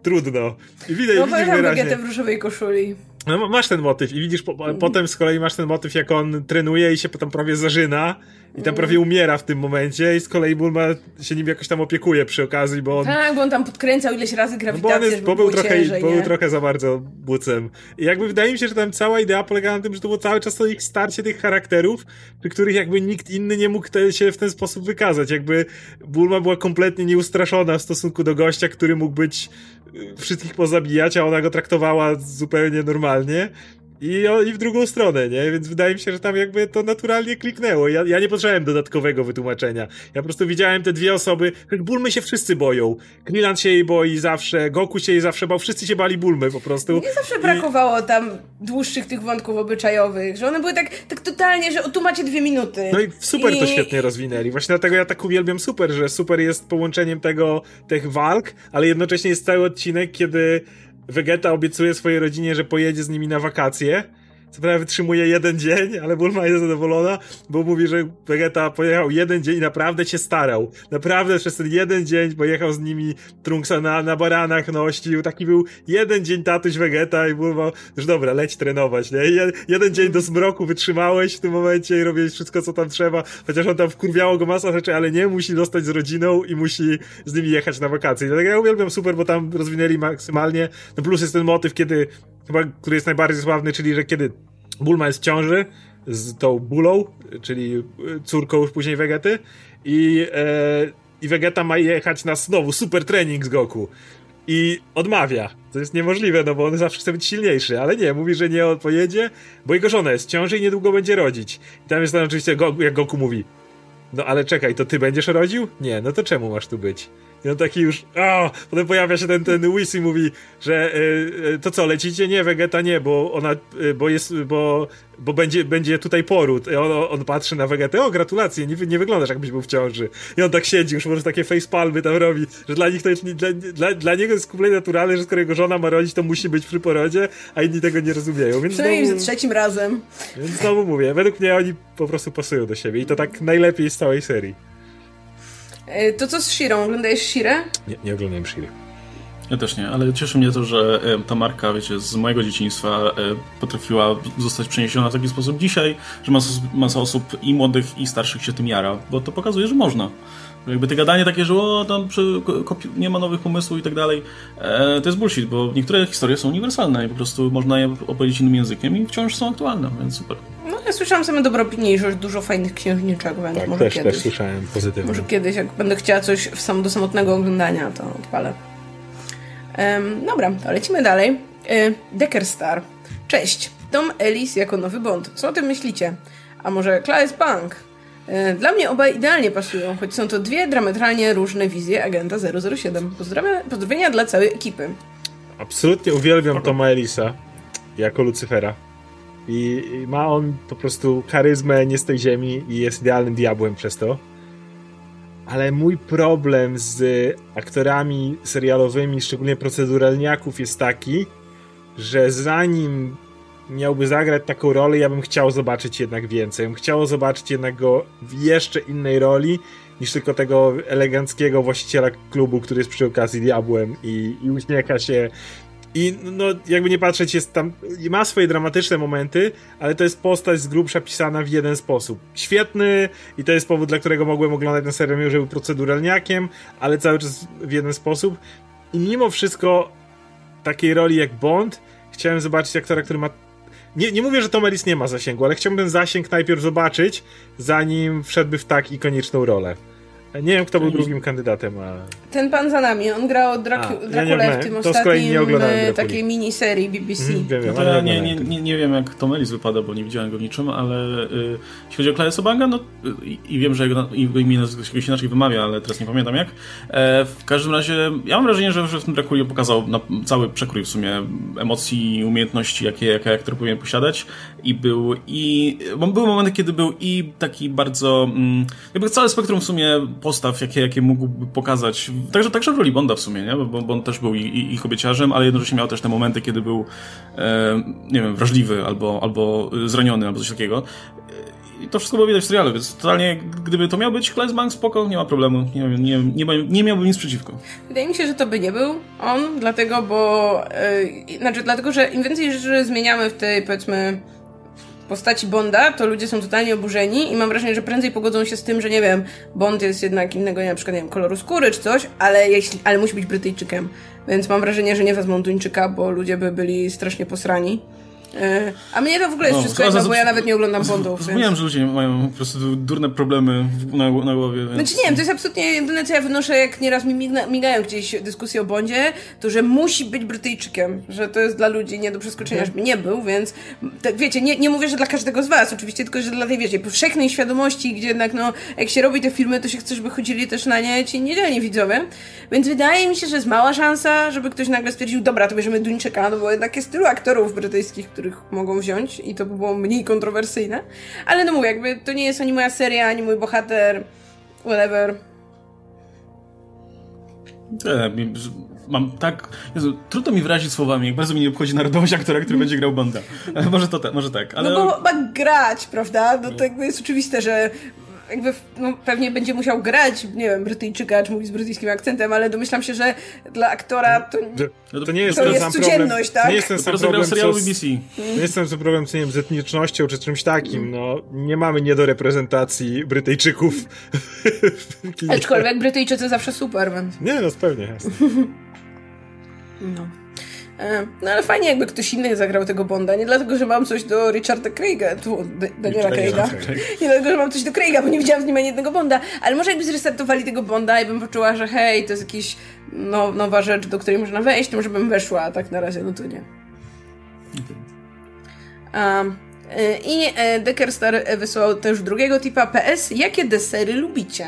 trudno. I widać, No widzisz wyraźnie. Vegetę w różowej koszuli. No, ma- masz ten motyw i widzisz, po, potem z kolei masz ten motyw, jak on trenuje i się potem prawie zażyna i tam prawie umiera w tym momencie i z kolei Bulma się nim jakoś tam opiekuje przy okazji, bo on... Tak, bo on tam podkręcał ileś razy No bo grawitację, on jest, bo był, trochę, ciężej, bo był trochę za bardzo bucem. I jakby wydaje mi się, że tam cała idea polega na tym, że to było cały czas to ich starcie tych charakterów, przy których jakby nikt inny nie mógł te, się w ten sposób wykazać. Jakby Bulma była kompletnie nieustraszona w stosunku do gościa, który mógł być wszystkich pozabijać, a ona go traktowała zupełnie normalnie. I, I w drugą stronę, nie? Więc wydaje mi się, że tam jakby to naturalnie kliknęło. Ja, ja nie potrzebowałem dodatkowego wytłumaczenia. Ja po prostu widziałem te dwie osoby. Bulmy się wszyscy boją. Krillin się jej boi zawsze, Goku się jej zawsze bał, wszyscy się bali Bulmy po prostu. Nie zawsze brakowało tam dłuższych tych wątków obyczajowych, że one były tak, tak totalnie, że o tu macie dwie minuty. No i super to I- świetnie rozwinęli. Właśnie dlatego ja tak uwielbiam Super, że Super jest połączeniem tego, tych walk, ale jednocześnie jest cały odcinek, kiedy Vegeta obiecuje swojej rodzinie, że pojedzie z nimi na wakacje. Co prawda wytrzymuje jeden dzień, ale Bulma jest zadowolona, bo mówi, że Vegeta pojechał jeden dzień i naprawdę się starał. Naprawdę przez ten jeden dzień pojechał z nimi Trunksa na, na baranach nościł. Taki był jeden dzień tatuś Vegeta i Bulma, że dobra, leć trenować, nie? Je, jeden dzień do zmroku wytrzymałeś w tym momencie i robiłeś wszystko, co tam trzeba, chociaż on tam wkurwiało go masa rzeczy, ale nie, musi zostać z rodziną i musi z nimi jechać na wakacje. Dlatego ja uwielbiam super, bo tam rozwinęli maksymalnie. No plus jest ten motyw, kiedy, chyba, który jest najbardziej sławny, czyli, że kiedy Bulma jest w ciąży z tą Bulą, czyli y, córką już później Vegety i, e, i Vegeta ma jechać na znowu super trening z Goku. I odmawia. To jest niemożliwe, no bo on zawsze chce być silniejszy, ale nie, mówi, że nie on pojedzie, bo jego żona jest w ciąży i niedługo będzie rodzić. I tam jest tam oczywiście, Go- jak Goku mówi, no ale czekaj, to ty będziesz rodził? Nie, no to czemu masz tu być? I on taki już, a potem pojawia się ten, ten Whis i mówi, że y, to co, lecicie? Nie, Vegeta nie, bo ona, y, bo jest, bo, bo będzie, będzie tutaj poród. I on, on patrzy na Vegetę, o gratulacje, nie, nie wyglądasz jakbyś był w ciąży. I on tak siedzi, już może takie facepalmy tam robi, że dla nich to jest, dla, dla, dla niego jest kompletnie naturalne, że skoro jego żona ma rodzić, to musi być przy porodzie, a inni tego nie rozumieją. Więc Przynajmniej znowu, trzecim razem. więc znowu mówię, według mnie oni po prostu pasują do siebie i to tak najlepiej z całej serii. E, To co z Shirą? Oglądałeś Shirę? Nie, nie oglądam Shiry. Ja też nie, ale cieszy mnie to, że e, ta marka, wiecie, z mojego dzieciństwa e, potrafiła zostać przeniesiona w taki sposób dzisiaj, że masa, masa osób i młodych, i starszych się tym jara, bo to pokazuje, że można. Że Jakby te gadanie takie, że o, tam przy, kopi- nie ma nowych pomysłów i tak dalej, e, to jest bullshit, bo niektóre historie są uniwersalne i po prostu można je opowiedzieć innym językiem i wciąż są aktualne, więc super. No ja słyszałam same dobre opinie i że dużo fajnych księżniczek, więc Tak, może też, kiedyś. też słyszałem pozytywnie. Może kiedyś, jak będę chciała coś w sam, do samotnego oglądania, to odpalę. Em, dobra, to lecimy dalej. E, Decker Star. Cześć. Tom Ellis jako nowy Bond. Co o tym myślicie? A może Claes Punk? E, Dla mnie obaj idealnie pasują, choć są to dwie diametralnie różne wizje agenta 007. Pozdrawia, pozdrowienia dla całej ekipy. Absolutnie uwielbiam Toma Elisa jako Lucyfera. I, I ma on po prostu charyzmę nie z tej ziemi i jest idealnym diabłem przez to. Ale mój problem z aktorami serialowymi, szczególnie proceduralniaków, jest taki, że zanim miałby zagrać taką rolę, ja bym chciał zobaczyć jednak więcej. Ja bym chciał zobaczyć jednak go w jeszcze innej roli niż tylko tego eleganckiego właściciela klubu, który jest przy okazji diabłem i, i uśmiecha się I no, jakby nie patrzeć, jest tam, ma swoje dramatyczne momenty, ale to jest postać z grubsza pisana w jeden sposób. Świetny i to jest powód, dla którego mogłem oglądać ten serial, mimo że był proceduralniakiem, ale cały czas w jeden sposób. I mimo wszystko takiej roli jak Bond chciałem zobaczyć aktora, który ma nie, nie mówię, że Tom Ellis nie ma zasięgu, ale chciałbym zasięg najpierw zobaczyć, zanim wszedłby w tak ikoniczną rolę. Nie wiem, kto był drugim kandydatem, a... Ten pan za nami, on grał Dracu A, Drakulę ja nie- w tym to nie ostatnim oglądałem e, takiej miniserii BBC. Mhm, wiem, No to ale ja nie nie, nie, nie, nie wiem, jak Tom Ellis wypada, bo nie widziałem go w niczym, ale y, jeśli chodzi o Claesa Banga, no y, i wiem, że jego, jego imię się inaczej wymawia, ale teraz nie pamiętam jak. E, w każdym razie, ja mam wrażenie, że, że w tym Drakuli pokazał na, cały przekrój w sumie emocji i umiejętności, jakie, jakie aktor powinien posiadać. I był i... Bo były momenty, kiedy był i taki bardzo... Mm, jakby całe spektrum w sumie postaw, jakie, jakie mógłby pokazać. Także, także w roli Bonda w sumie, nie? Bo, bo on też był i, i, i kobieciarzem, ale jednocześnie miał też te momenty, kiedy był e, nie wiem, wrażliwy albo, albo zraniony, albo coś takiego. I to wszystko było widać w serialu, więc totalnie, gdyby to miał być Claes Bank, spoko, nie ma problemu. Nie, nie, nie, nie miałbym nic przeciwko. Wydaje mi się, że to by nie był on, dlatego, bo. Yy, znaczy, dlatego, że im więcej rzeczy zmieniamy w tej, powiedzmy, postaci Bonda, to ludzie są totalnie oburzeni i mam wrażenie, że prędzej pogodzą się z tym, że nie wiem, Bond jest jednak innego, na przykład, nie wiem, koloru skóry czy coś, ale, jeśli, ale musi być Brytyjczykiem. Więc mam wrażenie, że nie wezmą Duńczyka, bo ludzie by byli strasznie posrani. Yy, a mnie to w ogóle jest No, wszystko jedno, bo ja nawet nie oglądam Bondów. Zapomniałem, że ludzie mają po prostu durne problemy na, na głowie. Więc... Znaczy nie wiem, to jest absolutnie jedyne, co ja wynoszę, jak nieraz mi migna, migają gdzieś dyskusje o Bondzie, to że musi być Brytyjczykiem, że to jest dla ludzi nie do przeskoczenia, żeby nie był, więc tak, wiecie, nie, nie mówię, że dla każdego z was, oczywiście, tylko, że dla tej, wiecie, powszechnej świadomości, gdzie jednak, no, jak się robi te filmy, to się chce, żeby chodzili też na nie ci niedzielni widzowie, więc wydaje mi się, że jest mała szansa, żeby ktoś nagle stwierdził, dobra, to bierzemy Duńczyka, no bo jednak jest tylu aktorów brytyjskich, których mogą wziąć i to by było mniej kontrowersyjne, ale no mówię, jakby to nie jest ani moja seria, ani mój bohater, whatever. Mam tak... Jezu, trudno mi wyrazić słowami, jak bardzo mi nie obchodzi narodowość aktora, który będzie grał Bonda. E, Może to może tak, ale... No bo ma grać, prawda? No to jakby jest oczywiste, że jakby no, pewnie będzie musiał grać, nie wiem, Brytyjczyka, czy mówić z brytyjskim akcentem, ale domyślam się, że dla aktora to... To, to nie jest To ten jest sam problem. codzienność, tak? To nie jest ten sam Dopiero zagrał problem, serialu co z, BBC. nie jest ten sam problem, co nie wiem, z etnicznością czy czymś takim. No, nie mamy niedoreprezentacji Brytyjczyków. Aczkolwiek Brytyjczycy zawsze super, więc... Nie, no pewnie. <laughs> jasne. No. E, No ale fajnie jakby ktoś inny zagrał tego Bonda, nie dlatego, że mam coś do Richarda Craiga, tu, Daniela Craiga, nie dlatego, że mam coś do Craiga, bo nie widziałam z nim ani jednego Bonda, ale może jakby zrestartowali tego Bonda i bym poczuła, że hej, to jest jakiś no, nowa rzecz, do której można wejść, to może bym weszła, a tak na razie, no to nie. Um, I e, Deckerstar e, wysłał też drugiego tipa PS. Jakie desery lubicie?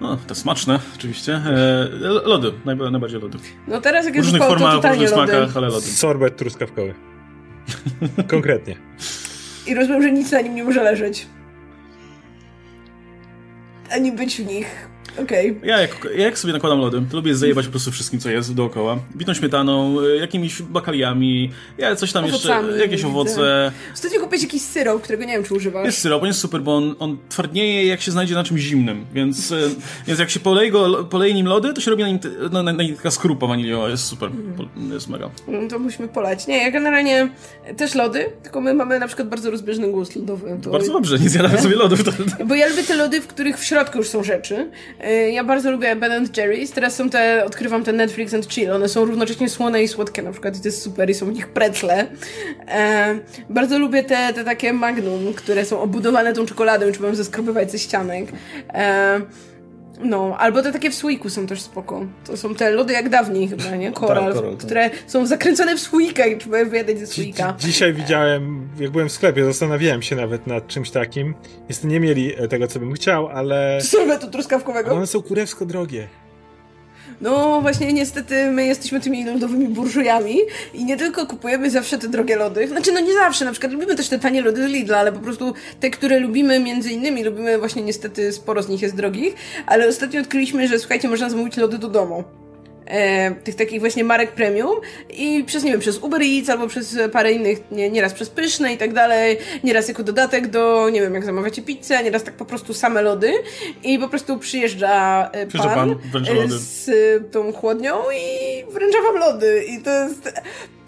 No, to smaczne, oczywiście. E, lody, najba- najbardziej lody. No teraz jak W już różnych to formach, w totalnie różnych lody. smakach, ale lody. Sorbet truskawkowy. <laughs> Konkretnie. I rozumiem, że nic na nim nie może leżeć. Ani być w nich. Okej. Ja jak, ja jak sobie nakładam lody, to lubię zajebać po prostu wszystkim, co jest dookoła. Bitą śmietaną, e, jakimiś bakaliami, ja coś tam Owocami, jeszcze, jakieś owoce. Ostatnio kupiłeś jakiś syrop, którego nie wiem, czy używasz. Jest syrop, on jest super, bo on, on twardnieje jak się znajdzie na czymś zimnym, więc, e, więc jak się poleje, go, poleje nim lody, to się robi na nim, na, na, na nim taka skrupa waniliowa, jest super, Po- jest mega. No to musimy polać. Nie, ja generalnie też lody, tylko my mamy na przykład bardzo rozbieżny gust lodowy. To... Bardzo dobrze, nie zjadamy sobie lodów. To, Bo ja lubię te lody, w których w środku już są rzeczy. Yy, Ja bardzo lubię Ben Jerry's. Teraz są te, odkrywam te Netflix and Chill. One są równocześnie słone i słodkie na przykład i to jest super i są w nich precle. E, bardzo lubię te, te takie magnum, które są obudowane tą czekoladą i trzeba ją zeskrobywać ze ścianek. E, no, albo te takie w słoiku są też spoko. To są te lody jak dawniej chyba, nie? Koral, koral, tak. które są zakręcone w słoika i trzeba wyjadać ze słoika. dzi- Dzisiaj widziałem, jak byłem w sklepie, zastanawiałem się nawet nad czymś takim. Niestety nie mieli e, tego, co bym chciał, ale Sorbetu truskawkowego. one są kurewsko drogie. No właśnie niestety my jesteśmy tymi lodowymi burżujami i nie tylko kupujemy zawsze te drogie lody, znaczy no nie zawsze, na przykład lubimy też te tanie lody z Lidla, ale po prostu te, które lubimy między innymi, lubimy właśnie niestety sporo z nich jest drogich, ale ostatnio odkryliśmy, że słuchajcie, można zamówić lody do domu. E, tych takich właśnie marek premium i przez, nie wiem, przez Uber Eats albo przez parę innych, nie, nieraz przez Pyszne i tak dalej, nieraz jako dodatek do, nie wiem, jak zamawiacie pizzę, nieraz tak po prostu same lody i po prostu przyjeżdża e, Przyjeżdża pan, pan, wręcza e, z tą chłodnią i wręcza wam lody i to jest,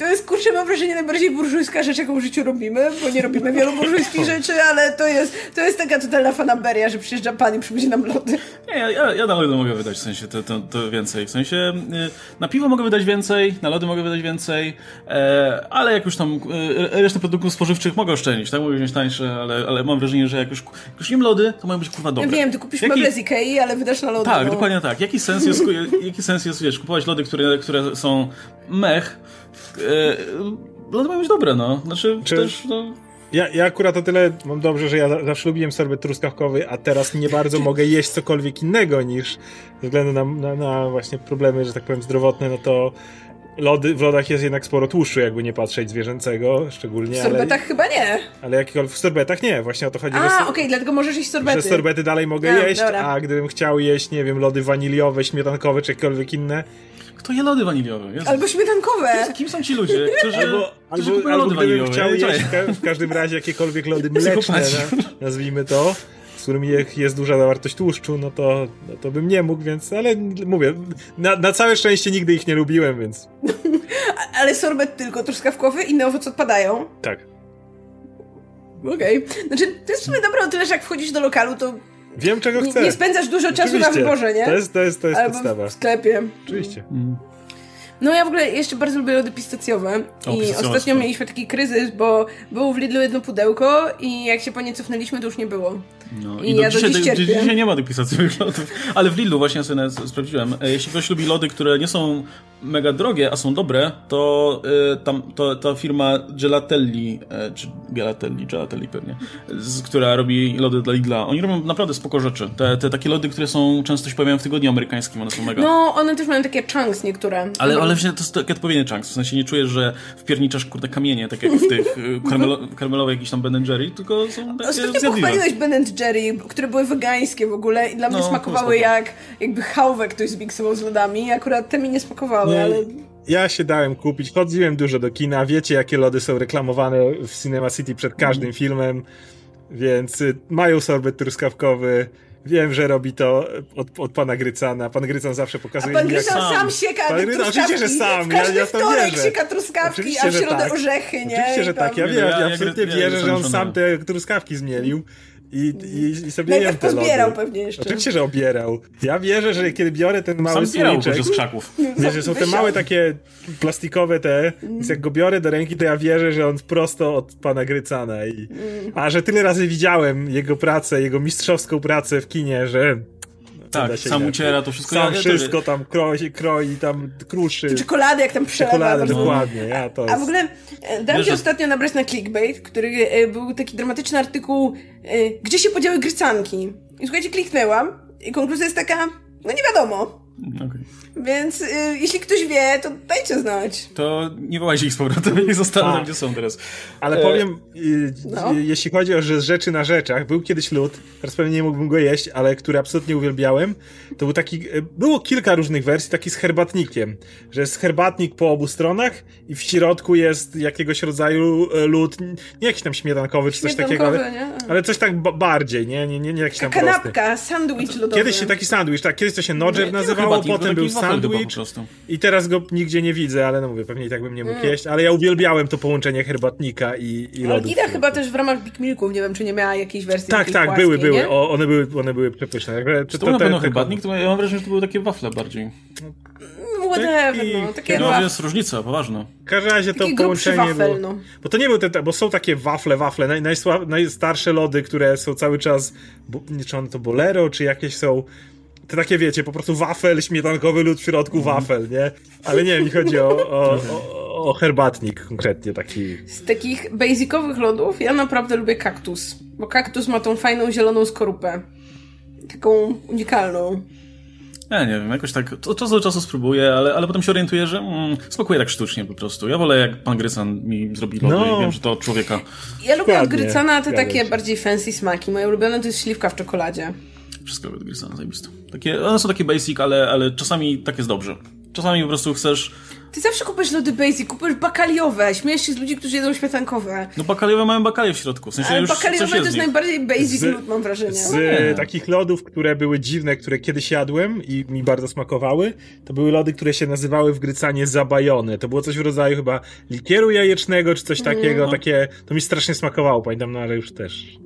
to jest kurczę, mam wrażenie, najbardziej burżujska rzecz, jaką w życiu robimy, bo nie robimy wielu burżujskich rzeczy, ale to jest, to jest taka totalna fanaberia, że przyjeżdża pan i przywozi nam lody. Nie, ja, ja, ja na lody mogę wydać, w sensie to, to, to więcej. W sensie y, na piwo mogę wydać więcej, na lody mogę wydać więcej, e, ale jak już tam y, resztę produktów spożywczych mogę oszczędzić, tak? Mogę wziąć tańsze, ale, ale mam wrażenie, że jak już, jak już jem lody, to mają być kurwa dobre. Ja wiem, ty kupisz Jaki- meble z Ikei, ale wydasz na lody. Tak, no. dokładnie tak. Jaki sens jest, <laughs> jaki sens jest wiesz, kupować lody, które, które są mech, e, lody mają być dobre, no. Znaczy Czy- też, no... Ja, ja akurat o tyle mam dobrze, że ja za- zawsze lubiłem sorbet truskawkowy, a teraz nie bardzo <laughs> mogę jeść cokolwiek innego niż ze względu na, na, na właśnie problemy, że tak powiem, zdrowotne, no to lody, w lodach jest jednak sporo tłuszczu, jakby nie patrzeć zwierzęcego, W szczególnie, sorbetach ale, chyba nie. ale jakikolwiek w sorbetach nie, właśnie o to chodzi, A, okej, dlatego możesz jeść sorbety. że sorbety dalej mogę A, jeść, dobra. a gdybym chciał jeść, nie wiem, lody waniliowe, śmietankowe czy jakiekolwiek inne, Kto je lody waniliowe? Jezu. Albo śmietankowe. Kim są ci ludzie, którzy, albo, którzy albo, kupują albo lody waniliowe? chciał jeść w, czaję. ka- w każdym razie jakiekolwiek lody mleczne, na, nazwijmy to, z którymi je- jest duża zawartość tłuszczu, no to, no to bym nie mógł, więc, ale mówię, na, na całe szczęście nigdy ich nie lubiłem, więc <laughs> Ale sorbet tylko truskawkowy, inne owoce odpadają. tak. Okej. Znaczy, to jest w sumie dobre o tyle, że jak wchodzisz do lokalu, to Wiem czego nie, chcę. nie spędzasz dużo czasu na Oczywiście. wyborze, nie? To jest, to jest, to jest Albo podstawa. w sklepie. Oczywiście. No ja w ogóle jeszcze bardzo lubię lody pistacjowe O, i ostatnio mieliśmy taki kryzys, bo było w Lidlu jedno pudełko i jak się po nie cofnęliśmy, to już nie było. No, I I, do ja dzisiaj, dziś do, cierpię. dzisiaj nie ma tych pisacjowych lodów. Ale w Lidlu właśnie sobie sprawdziłem. e, Jeśli ktoś lubi lody, które nie są mega drogie, a są dobre, to y, tam to, ta firma Gelatelli, e, czy Gelatelli, Gelatelli pewnie, z, która robi lody dla Lidla, oni robią naprawdę spoko rzeczy. Te, te takie lody, które są często się pojawiają w tygodniu amerykańskim, one są mega. No, one też mają takie chunks niektóre. Ale, No. Ale właśnie to jest odpowiednie chunks, w sensie nie czujesz, że wpierniczasz kurde kamienie, tak jak w tych y, <laughs> karmelo, karmelowych jakiś tam Ben Jerry, tylko są takie Ostatnio zjadliwe. pochwaliłeś Ben Jerry, które były wegańskie w ogóle i dla mnie No, smakowały jak jakby chałwę ktoś zmiksował z lodami. Akurat te mi nie smakowały, Nie, ale... Ja się dałem kupić, chodziłem dużo do kina, wiecie jakie lody są reklamowane w Cinema City przed każdym Mhm. filmem, więc y, mają sorbet truskawkowy, wiem, że robi to od, od pana Grycana, pan Grycan zawsze A pokazuje pan mi jak... Grycan sam. sam sieka Pan Grycan, truskawki. oczywiście, że sam, W ja- każdy ja to wtorek wierzę. sieka truskawki, Oczywiście, a w że środę tak. orzechy, nie? Oczywiście, że tak, ja, wiem, ja- ja, ja absolutnie ja wierzę, że on sam te truskawki zmielił i, i, i sobie Najpierw jem te lody. pozbierał pewnie jeszcze. Oczywiście, że obierał. Ja wierzę, że kiedy biorę ten mały Sam zbierał słoiczek... z krzaków. <laughs> Wiesz, że są te małe takie plastikowe te, więc jak go biorę do ręki, to ja wierzę, że on prosto od pana Grycana. I, a że tyle razy widziałem jego pracę, jego mistrzowską pracę w kinie, że Tak, da się sam uciera to wszystko. sam Ja- wszystko tam kroi, kroi tam kruszy. Czekoladę jak tam przelewa. Czekoladę, bardzo- dokładnie, ja to A w jest... ogóle e, dałem Wiesz, się ostatnio nabrać na clickbait, który e, był taki dramatyczny artykuł e, Gdzie się podziały grycanki? I słuchajcie, kliknęłam i konkluzja jest taka, no nie wiadomo. Okej. Więc e, jeśli ktoś wie, to dajcie znać. To nie wołajcie ich z powrotem <laughs> i zostaną A. tam, gdzie są teraz. Ale E, powiem, y, no. y, jeśli chodzi o że rzeczy na rzeczach, był kiedyś lód, teraz pewnie nie mógłbym go jeść, ale który absolutnie uwielbiałem, to był taki, y, było kilka różnych wersji, taki z herbatnikiem, że jest herbatnik po obu stronach i w środku jest jakiegoś rodzaju y, lód, nie jakiś tam śmietankowy czy coś takiego, ale, Śmietankowy, nie? ale coś tak ba- bardziej, nie, nie, nie, nie jakiś tam prosty. Kanapka, sandwich lodowy. Kiedyś się taki sandwich, tak, kiedyś to się nodger nazywało, To potem był sandwich i teraz go nigdzie nie widzę, ale no mówię, pewnie i tak bym nie mógł Mm. jeść, ale ja uwielbiałem to połączenie herbatnika i, i Ale lodów. Gida chyba też w ramach Big Milków, nie wiem, czy nie miała jakiejś wersji Tak, tak, płaskiej, były, były. O, one były, one były przepyszne. Czy to był na pewno herbatnik? To ja mam wrażenie, że to były takie wafle bardziej. No, Whatever, Taki- no. Takie No, jest różnica, poważna. W każdym razie to połączenie wafel, było... no. Bo to nie był ten, bo są takie wafle, wafle, naj, najsła, najstarsze lody, które są cały czas, bo, nie czy one to bolero, czy jakieś są... Te takie, wiecie, po prostu wafel, śmietankowy lód w środku Mhm. wafel, nie? Ale nie, mi chodzi o, o, o, o herbatnik konkretnie, taki... Z takich basicowych lodów ja naprawdę lubię kaktus. Bo kaktus ma tą fajną zieloną skorupę. Taką unikalną. Ja nie wiem, jakoś tak od czasu do czasu spróbuję, ale, ale potem się orientuję, że mm, smakuje tak sztucznie po prostu. Ja wolę jak pan Grycan mi zrobi lody No. i wiem, że to od człowieka. Ja lubię od Grycana te takie się. bardziej fancy smaki. Moje ulubione to jest śliwka w czekoladzie. Wszystko od Grycana, zajebiste. Takie, one są takie basic, ale, ale czasami tak jest dobrze. Czasami po prostu chcesz Ty zawsze kupujesz lody basic, kupujesz bakaliowe, śmiejesz się z ludzi, którzy jedzą śmietankowe. No bakaliowe mają bakalie w środku, w sensie Ale już bakaliowe coś to jest najbardziej basic Z- lód, mam wrażenie. Z nie. e, takich lodów, które były dziwne, które kiedyś jadłem i mi bardzo smakowały, to były lody, które się nazywały w Grycanie zabajone. To było coś w rodzaju chyba likieru jajecznego, czy coś Mhm. takiego, takie, to mi strasznie smakowało, pamiętam, no ale już też.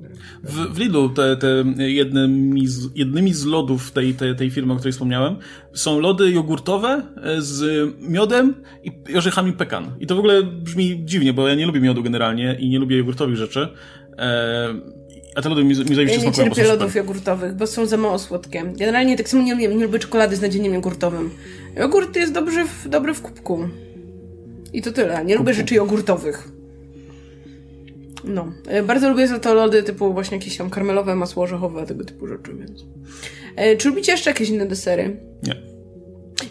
W, w Lidlu te, te jednymi, z, jednymi z lodów tej, tej, tej firmy, o której wspomniałem, są lody jogurtowe e, z miodem i orzechami pekan. I to w ogóle brzmi dziwnie, bo ja nie lubię miodu generalnie i nie lubię jogurtowych rzeczy. E, a te lody mi, mi Ja zajebiście nie smakują, bo są cierpię lodów jogurtowych, bo są za mało słodkie. Generalnie tak samo nie lubię, nie lubię czekolady z nadzieniem jogurtowym. Jogurt jest dobry w, dobry w kubku. I to tyle. Nie lubię rzeczy jogurtowych. No. E, Bardzo lubię za to lody typu właśnie jakieś tam karmelowe, masło orzechowe, tego typu rzeczy, więc... E, czy lubicie jeszcze jakieś inne desery? Nie.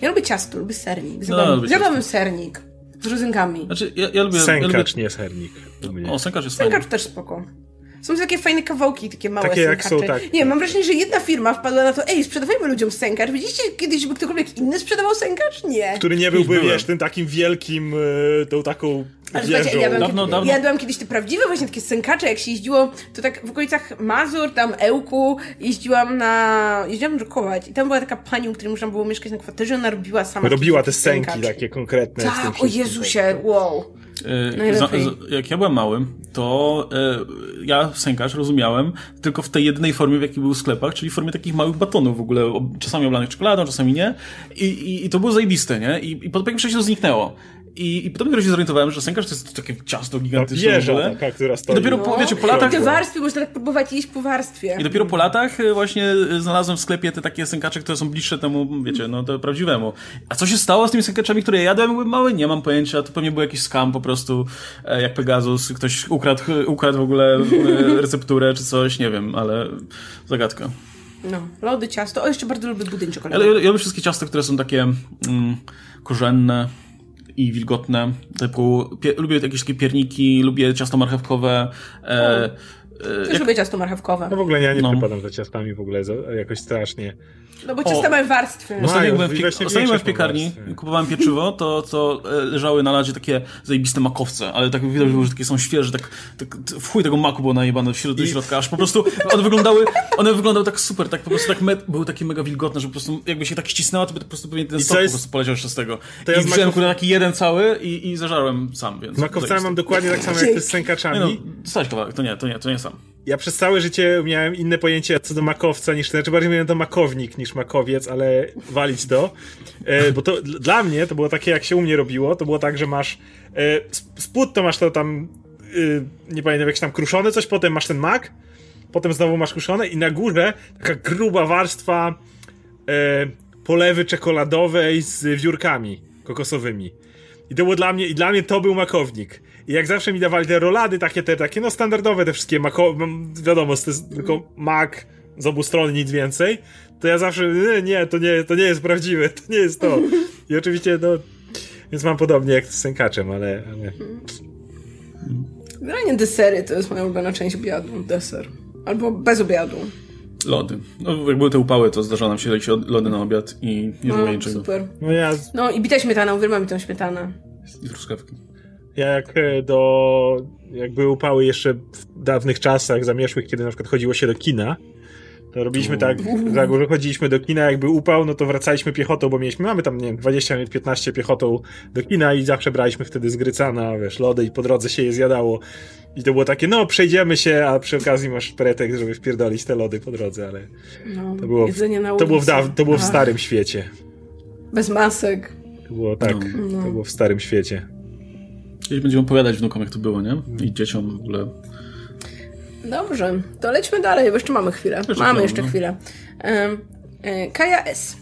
Ja lubię ciasto, lubię sernik. No, Zjadłam, zjadłam sernik. Z rodzynkami. Znaczy, ja, ja lubię... Ja lubię Sękacz, nie sernik. o, sękacz jest fajny. Sękacz też spoko. Są takie fajne kawałki, takie małe Takie jak sękacze. są, tak. Nie, mam wrażenie, że jedna firma wpadła na to, ej, sprzedawajmy ludziom sękacz. Widzieliście kiedyś, żeby ktokolwiek inny sprzedawał sękacz? Nie. Który nie byłby, wiesz, tym takim wielkim, e, tą taką Ale wieżą. słuchajcie, jadłam, Dawno, kiedy, dawno. jadłam kiedyś te prawdziwe właśnie takie sękacze, jak się jeździło, to tak w okolicach Mazur, tam Ełku, jeździłam na... jeździłam drukować i tam była taka pani, u której można było mieszkać na kwaterze, ona robiła sama Robiła te sęki takie konkretne. Tak, o. Jezusie, wow. Jak ja byłem małym, to e, ja sękarz rozumiałem tylko w tej jedynej formie, w jakiej był w sklepach, czyli w formie takich małych batonów w ogóle, czasami oblanych czekoladą, czasami nie. I, i, i to było zajebiste, nie? I, i po pewnym czasie to zniknęło. I, I potem dopiero się zorientowałem, że sękarz to jest takie ciasto gigantyczne w wieża taka, która I stoi. dopiero po, wiecie, po latach... I te warstwy, można tak próbować jeść po warstwie. I dopiero po latach e, właśnie e, znalazłem w sklepie te takie sękacze, które są bliższe temu, wiecie, no to prawdziwemu. A co się stało z tymi sękaczami, które ja jadłem, były małe? Nie mam pojęcia. To pewnie był jakiś skam po prostu, e, jak Pegasus. Ktoś ukradł, ukradł w ogóle recepturę czy coś, nie wiem, ale zagadka. No, lody, ciasto. O, jeszcze bardzo lubię budyń Ale czekoladowy. ja, ja lubię wszystkie ciasta, które są takie mm, korzenne i wilgotne. Typu, pie, lubię jakieś takie pierniki, lubię ciasto marchewkowe. E, e, Też jak, lubię ciasto marchewkowe. No w ogóle ja nie No. przepadam za ciastami w ogóle jakoś strasznie. No bo ciasto mają warstwy. No. Ostatnio jak byłem w, i pie- ostatnio byłem w piekarni, kupowałem pieczywo, to, to e, leżały na ladzie takie zajebiste makowce, ale tak widać było, że takie są świeże, tak, tak w chuj tego maku było najebane w środ, do środka, aż po prostu one wyglądały, one wyglądały tak super, tak po prostu tak me, były takie mega wilgotne, że po prostu jakby się tak ścisnęła, to by po prostu pewnie ten I sok jest- po prostu poleciał jeszcze z tego. To I ja z wziąłem makow- taki jeden cały i, i zażarłem sam, więc... Z makowcami mam dokładnie tak samo jak ty z Nie sękaczami. no, dostałeś kawałek, to nie, to nie, to nie sam. Ja przez całe życie miałem inne pojęcie co do makowca niż, znaczy bardziej miałem to makownik niż makowiec, ale walić to. E, bo to dla mnie to było takie, jak się u mnie robiło, to było tak, że masz e, sp- spód to masz to tam, e, nie pamiętam, jakieś tam kruszone coś, potem masz ten mak, potem znowu masz kruszone i na górze taka gruba warstwa e, polewy czekoladowej z wiórkami kokosowymi. I to było dla mnie, i dla mnie to był makownik. I jak zawsze mi dawali te rolady, takie te, takie no standardowe, te wszystkie mako, wiadomo, to jest tylko mak z obu stron, nic więcej, to ja zawsze, nie, nie, to nie, to nie jest prawdziwe, to nie jest to. I oczywiście, no, więc mam podobnie jak z sękaczem, ale, ale Generalnie desery to jest moja ulubiona część obiadu. Deser. Albo bez obiadu. Lody. No, jak były te upały, to zdarzało nam się od- lody na obiad i nie było No, niczego. super. no ja, No i bita śmietana, uwielbiam mi tą śmietanę. I truskawki. Ja jak e, do, jak były upały jeszcze w dawnych czasach zamieszłych, kiedy na przykład chodziło się do kina, to robiliśmy tak, tak, że chodziliśmy do kina, jakby upał, no to wracaliśmy piechotą, bo mieliśmy, mamy tam, nie wiem, 20 minut, 15 piechotą do kina i zawsze braliśmy wtedy z Grycana, wiesz, lody i po drodze się je zjadało. I to było takie, no przejdziemy się, a przy okazji masz pretekst, żeby wpierdolić te lody po drodze, ale No, to było, w, jedzenie na to było, w, daw, to było w starym świecie. Bez masek. To było tak, No. to było w starym świecie. Kiedyś będziemy opowiadać wnukom, jak to było, nie? I dzieciom w ogóle. Dobrze, to lećmy dalej, bo jeszcze mamy chwilę. mamy chwilę, jeszcze no. chwilę. E, Kaja S.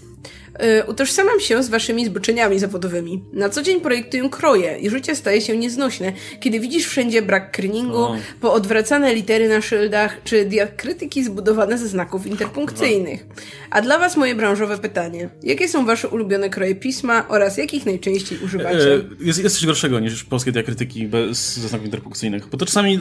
E, Utożsamiam się z waszymi zboczeniami zawodowymi. Na co dzień projektuję kroje i życie staje się nieznośne, kiedy widzisz wszędzie brak kryningu, O. poodwracane litery na szyldach, czy diakrytyki zbudowane ze znaków interpunkcyjnych. A dla was moje branżowe pytanie. Jakie są wasze ulubione kroje pisma oraz jakich najczęściej używacie? E, jest, jest coś gorszego niż polskie diakrytyki bez ze znaków interpunkcyjnych. Bo to czasami e,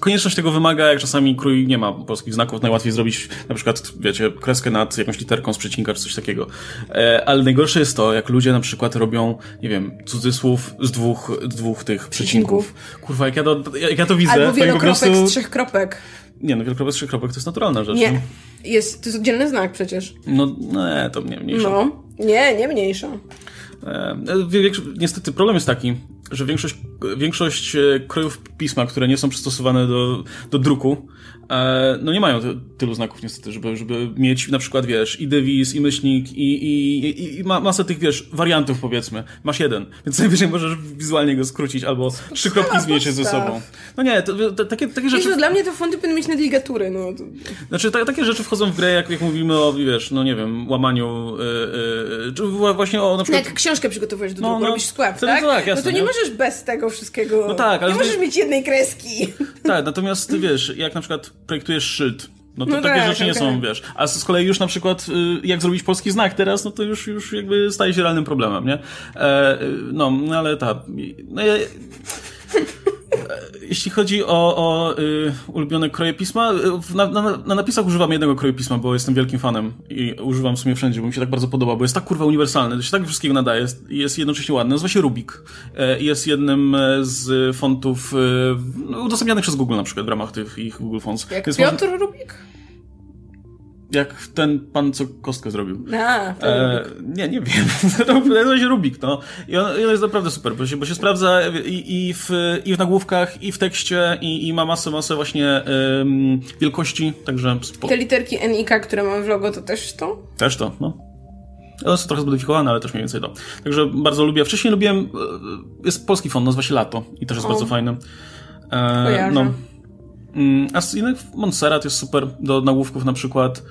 konieczność tego wymaga, jak czasami krój nie ma polskich znaków, najłatwiej zrobić na przykład, wiecie, kreskę nad jakąś literką z przecinka czy coś takiego. E, ale najgorsze jest to, jak ludzie na przykład robią, nie wiem, cudzysłów z dwóch, z dwóch tych przecinków. Kurwa, jak ja to, jak ja to widzę, Albo to wielokropek prostu... z trzech kropek. Nie, no wielokropek z trzech kropek to jest naturalna rzecz. Nie. Jest, to jest oddzielny znak przecież. No, nie, to nie, mniejsza. No. Nie, nie mniejsza. E, większo- niestety problem jest taki, że większość, większość e, krojów pisma, które nie są przystosowane do, do druku, e, no nie mają ty, tylu znaków niestety, żeby, żeby mieć na przykład, wiesz, i dewis, i myślnik, i, i, i, i ma, masę tych, wiesz, wariantów powiedzmy. Masz jeden, więc <laughs> najwyżej możesz wizualnie go skrócić, albo trzy kropki zmienić ze podstaw. sobą. No nie, to, to, takie, takie rzeczy... Wiesz, dla mnie to fonty powinny mieć nadligatury, no. Znaczy, ta, takie rzeczy wchodzą w grę, jak, jak mówimy o, wiesz, no nie wiem, łamaniu, yy, yy, czy wła- właśnie o na No przykład... jak książkę przygotowujesz do No, druku, no. robisz skład, tak? tak, jasne, no to nie, nie? możesz bez tego wszystkiego... No tak, ale Nie możesz mieć jednej kreski. Tak, natomiast wiesz, jak na przykład projektujesz szyld, no to No takie tak, rzeczy nie są, wiesz. A z kolei już na przykład, y, jak zrobić polski znak teraz, no to już, już jakby staje się realnym problemem, nie? E, y, no, no ale tak. No, ja, jeśli chodzi o, o y, ulubione kroje pisma, y, na, na, na napisach używam jednego kroju pisma, bo jestem wielkim fanem i używam w sumie wszędzie, bo mi się tak bardzo podoba, bo jest tak kurwa uniwersalny, to się tak wszystkiego nadaje, jest, jest jednocześnie ładny. Nazywa się Rubik. E, Jest jednym e, z fontów e, no, udostępnianych przez Google na przykład w ramach tych ich Google Fonts. Jak Więc Piotr Rubik? Jak ten pan, co kostkę zrobił. A, E, nie, nie wiem. <laughs> To się Rubik, no. I on, i on jest naprawdę super, bo się, bo się sprawdza i, i, w, i w nagłówkach, i w tekście, i, i ma masę, masę właśnie em, wielkości, także spo, Te literki NIK, które mam w logo, to też to? też to, no. One są trochę zmodyfikowane, ale też mniej więcej to. Także bardzo lubię. Wcześniej lubiłem, e, jest polski font, nazywa się Lato i też jest O. bardzo fajny. E, Kojarzę. no. Mm, A z innych Montserrat jest super do nagłówków na przykład.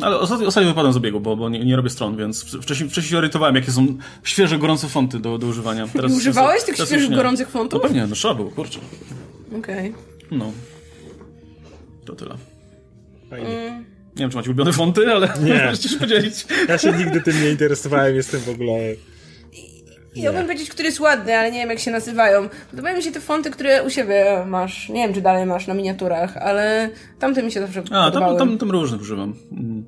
Ale ostatnio, ostatnio wypadłem z obiegu, bo, bo nie, nie robię stron, więc wcześniej, wcześniej się orientowałem, jakie są świeże, gorące fonty do, do używania. <laughs> Teraz, używałeś tych teraz świeżych, gorących No fontów? pewnie, no trzeba było, kurczę. Okej. No. To tyle. Fajnie. Nie wiem, czy macie ulubione fonty, ale Nie. <laughs> możecie się podzielić. Ja się nigdy tym nie interesowałem, jestem w ogóle... Ja bym powiedzieć, który jest ładny, ale nie wiem jak się nazywają. Podobają mi się te fonty, które u siebie masz. Nie wiem, czy dalej masz na miniaturach, ale tamte mi się zawsze A, podobały. tam, tam, tam różnych używam. Mm.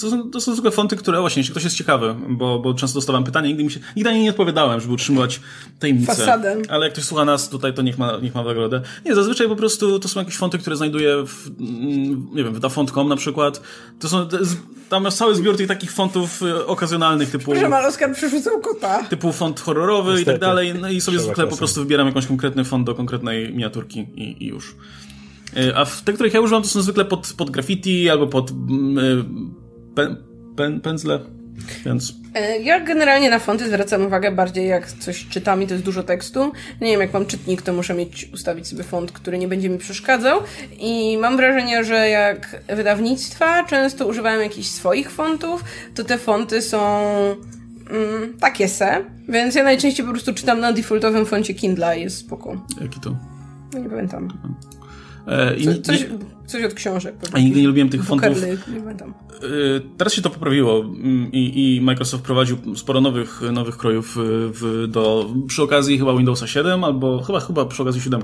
To są, to są zwykłe fonty, które właśnie, jeśli ktoś jest ciekawy, bo, bo często dostawałem pytania, nigdy mi się, nigdy na nie nie odpowiadałem, żeby utrzymywać tajemnicę. Fasadę. Ale jak ktoś słucha nas tutaj, to niech ma, niech ma nagrodę. Nie, zazwyczaj po prostu to są jakieś fonty, które znajduję w, mm, nie wiem, w dafont.com na przykład. To są, tam jest cały zbiór tych takich fontów y, okazjonalnych, typu, Proszę, ale Oskar przerzucał kota. typu font horrorowy i Niestety. tak dalej. No i sobie Trzeba zwykle po czasem. prostu wybieram jakąś konkretny font do konkretnej miniaturki i, i już. Y, A w te, których ja używam, to są zwykle pod, pod graffiti albo pod pen, pędzle, więc... E, Ja generalnie na fonty zwracam uwagę bardziej jak coś czytam i to jest dużo tekstu. Nie wiem, jak mam czytnik, to muszę mieć, ustawić sobie font, który nie będzie mi przeszkadzał. I mam wrażenie, że jak wydawnictwa często używają jakichś swoich fontów, to te fonty są mm, takie se. Więc ja najczęściej po prostu czytam na defaultowym foncie Kindle i jest spoko. Jaki to? No nie pamiętam. E, i, Co, coś, nie, coś od książek. a nigdy nie lubiłem tych fontów. Nie pamiętam. Y, Teraz się to poprawiło mm, i, i Microsoft prowadził sporo nowych, nowych krojów y, w, do, przy okazji chyba Windowsa 7 albo chyba, chyba przy okazji 7.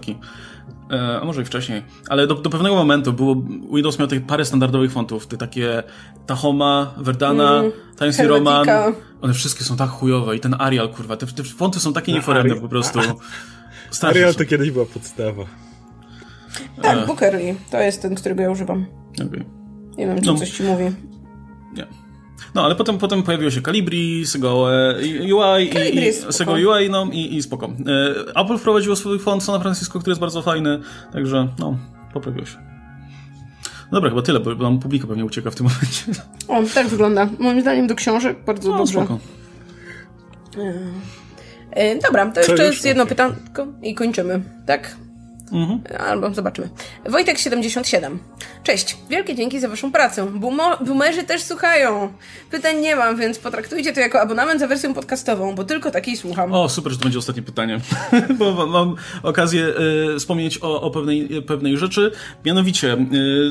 E, A może i wcześniej. Ale do, do pewnego momentu było, Windows miał tych parę standardowych fontów, te takie Tahoma, Verdana, Times New Roman. One wszystkie są tak chujowe i ten Arial, kurwa, te, te fonty są takie nieforemne Arial. po prostu. <laughs> Arial to kiedyś była podstawa. Tak, Bookerly. To jest ten, którego ja używam. Okej. Nie wiem, czy No. coś ci mówi. Nie. No, ale potem, potem pojawiło się Calibri, Sego e, UI Calibri i, i. Sego UI, no i, i spoko. E, Apple wprowadziło swój font San Francisco, który jest bardzo fajny, także no, poprawiło się. Dobra, chyba tyle, bo nam publika pewnie ucieka w tym <laughs> momencie. O, tak wygląda. Moim zdaniem do książek bardzo No, dobrze. spoko. E, dobra, to Co jeszcze jest jedno pytanko i kończymy, tak? Mhm. Albo zobaczymy. Wojtek77. Cześć, wielkie dzięki za waszą pracę. Boomo- boomerzy też słuchają. Pytań nie mam, więc potraktujcie to jako abonament za wersję podcastową, bo tylko takiej słucham. O, super, że to będzie ostatnie pytanie, <laughs> bo mam- okazję e, wspomnieć o, o pewnej, pewnej rzeczy. Mianowicie, e,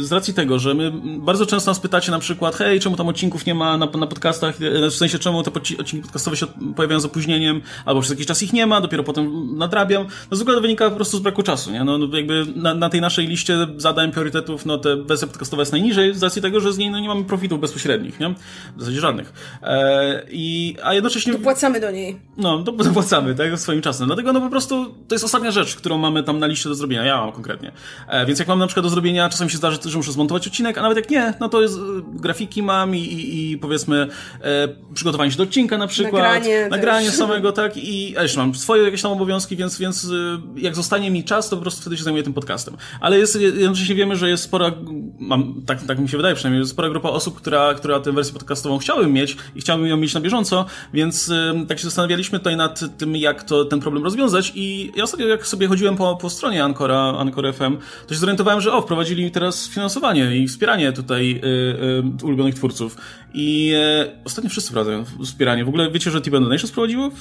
z racji tego, że my bardzo często nas pytacie na przykład, hej, czemu tam odcinków nie ma na, na podcastach, e, w sensie czemu te odcinki podcastowe się pojawiają z opóźnieniem, albo przez jakiś czas ich nie ma, dopiero potem nadrabiam. No to wynika po prostu z braku czasu, nie? No, no jakby na, na, tej naszej liście zadań priorytetów, no te wersja podcastowa jest najniżej z racji tego, że z niej no, nie mamy profitów bezpośrednich, nie? W zasadzie żadnych. E, i, a jednocześnie... Dopłacamy do niej. No, dopłacamy, <laughs> tak, swoim czasem. Dlatego no po prostu to jest ostatnia rzecz, którą mamy tam na liście do zrobienia. Ja mam konkretnie. E, więc jak mam na przykład do zrobienia, czasem się zdarzy, że muszę zmontować odcinek, a nawet jak nie, no to jest, e, grafiki mam i, i, i powiedzmy e, przygotowanie się do odcinka na przykład. Nagranie. Nagranie samego, tak, i a jeszcze mam swoje jakieś tam obowiązki, więc, więc e, jak zostanie mi czas, to po prostu wtedy się zajmuję tym podcastem. Ale jest, jednocześnie wiemy, że jest spora, mam, tak, tak mi się wydaje przynajmniej, jest spora grupa osób, która, która tę wersję podcastową chciałbym mieć i chciałbym ją mieć na bieżąco, więc tak się zastanawialiśmy tutaj nad tym, jak to ten problem rozwiązać i ja ostatnio jak sobie chodziłem po, po stronie Ancora, Ancora FM, to się zorientowałem, że o, wprowadzili teraz finansowanie i wspieranie tutaj y, y, ulubionych twórców. I y, ostatnio wszyscy wprowadzają wspieranie. W ogóle wiecie, że Tibetan Donation sprowadziło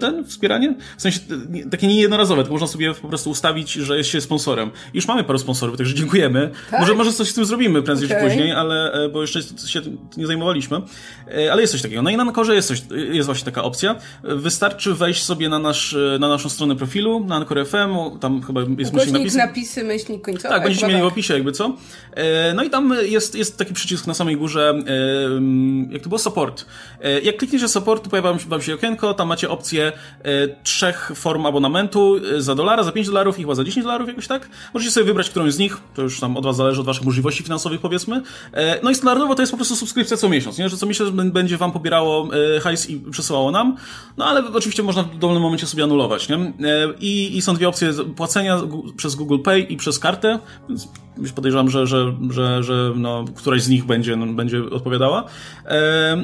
ten wspieranie? W sensie takie niejednorazowe, to można sobie po prostu ustawić, że jest się sponsorem. Już mamy paru sponsorów, także dziękujemy. Tak? Może, może coś z tym zrobimy prędzej okay. czy później, ale e, bo jeszcze się nie zajmowaliśmy. E, ale jest coś takiego. No i na Ankorze jest, coś, jest właśnie taka opcja. Wystarczy wejść sobie na, nasz, na naszą stronę profilu, na Anchor FM, tam chyba jest myślnik napisy. napisy, myślnik końcowy. Tak, będziecie mieli tak. w opisie jakby co. E, no i tam jest, jest taki przycisk na samej górze, jak to było, support. Jak klikniecie support, to pojawia wam się okienko, tam macie opcję trzech form abonamentu za dolara, za 5 dolarów i chyba za 10 dolarów jakoś tak. Możecie sobie wybrać którąś z nich, to już tam od was zależy, od waszych możliwości finansowych powiedzmy. No i standardowo to jest po prostu subskrypcja co miesiąc, nie? że co miesiąc będzie wam pobierało hajs i przesyłało nam, no ale oczywiście można w dowolnym momencie sobie anulować, nie? I, i są dwie opcje płacenia przez Google Pay i przez kartę, więc podejrzewam, że, że, że, że no, któraś z nich będzie, no, będzie odpowiadała.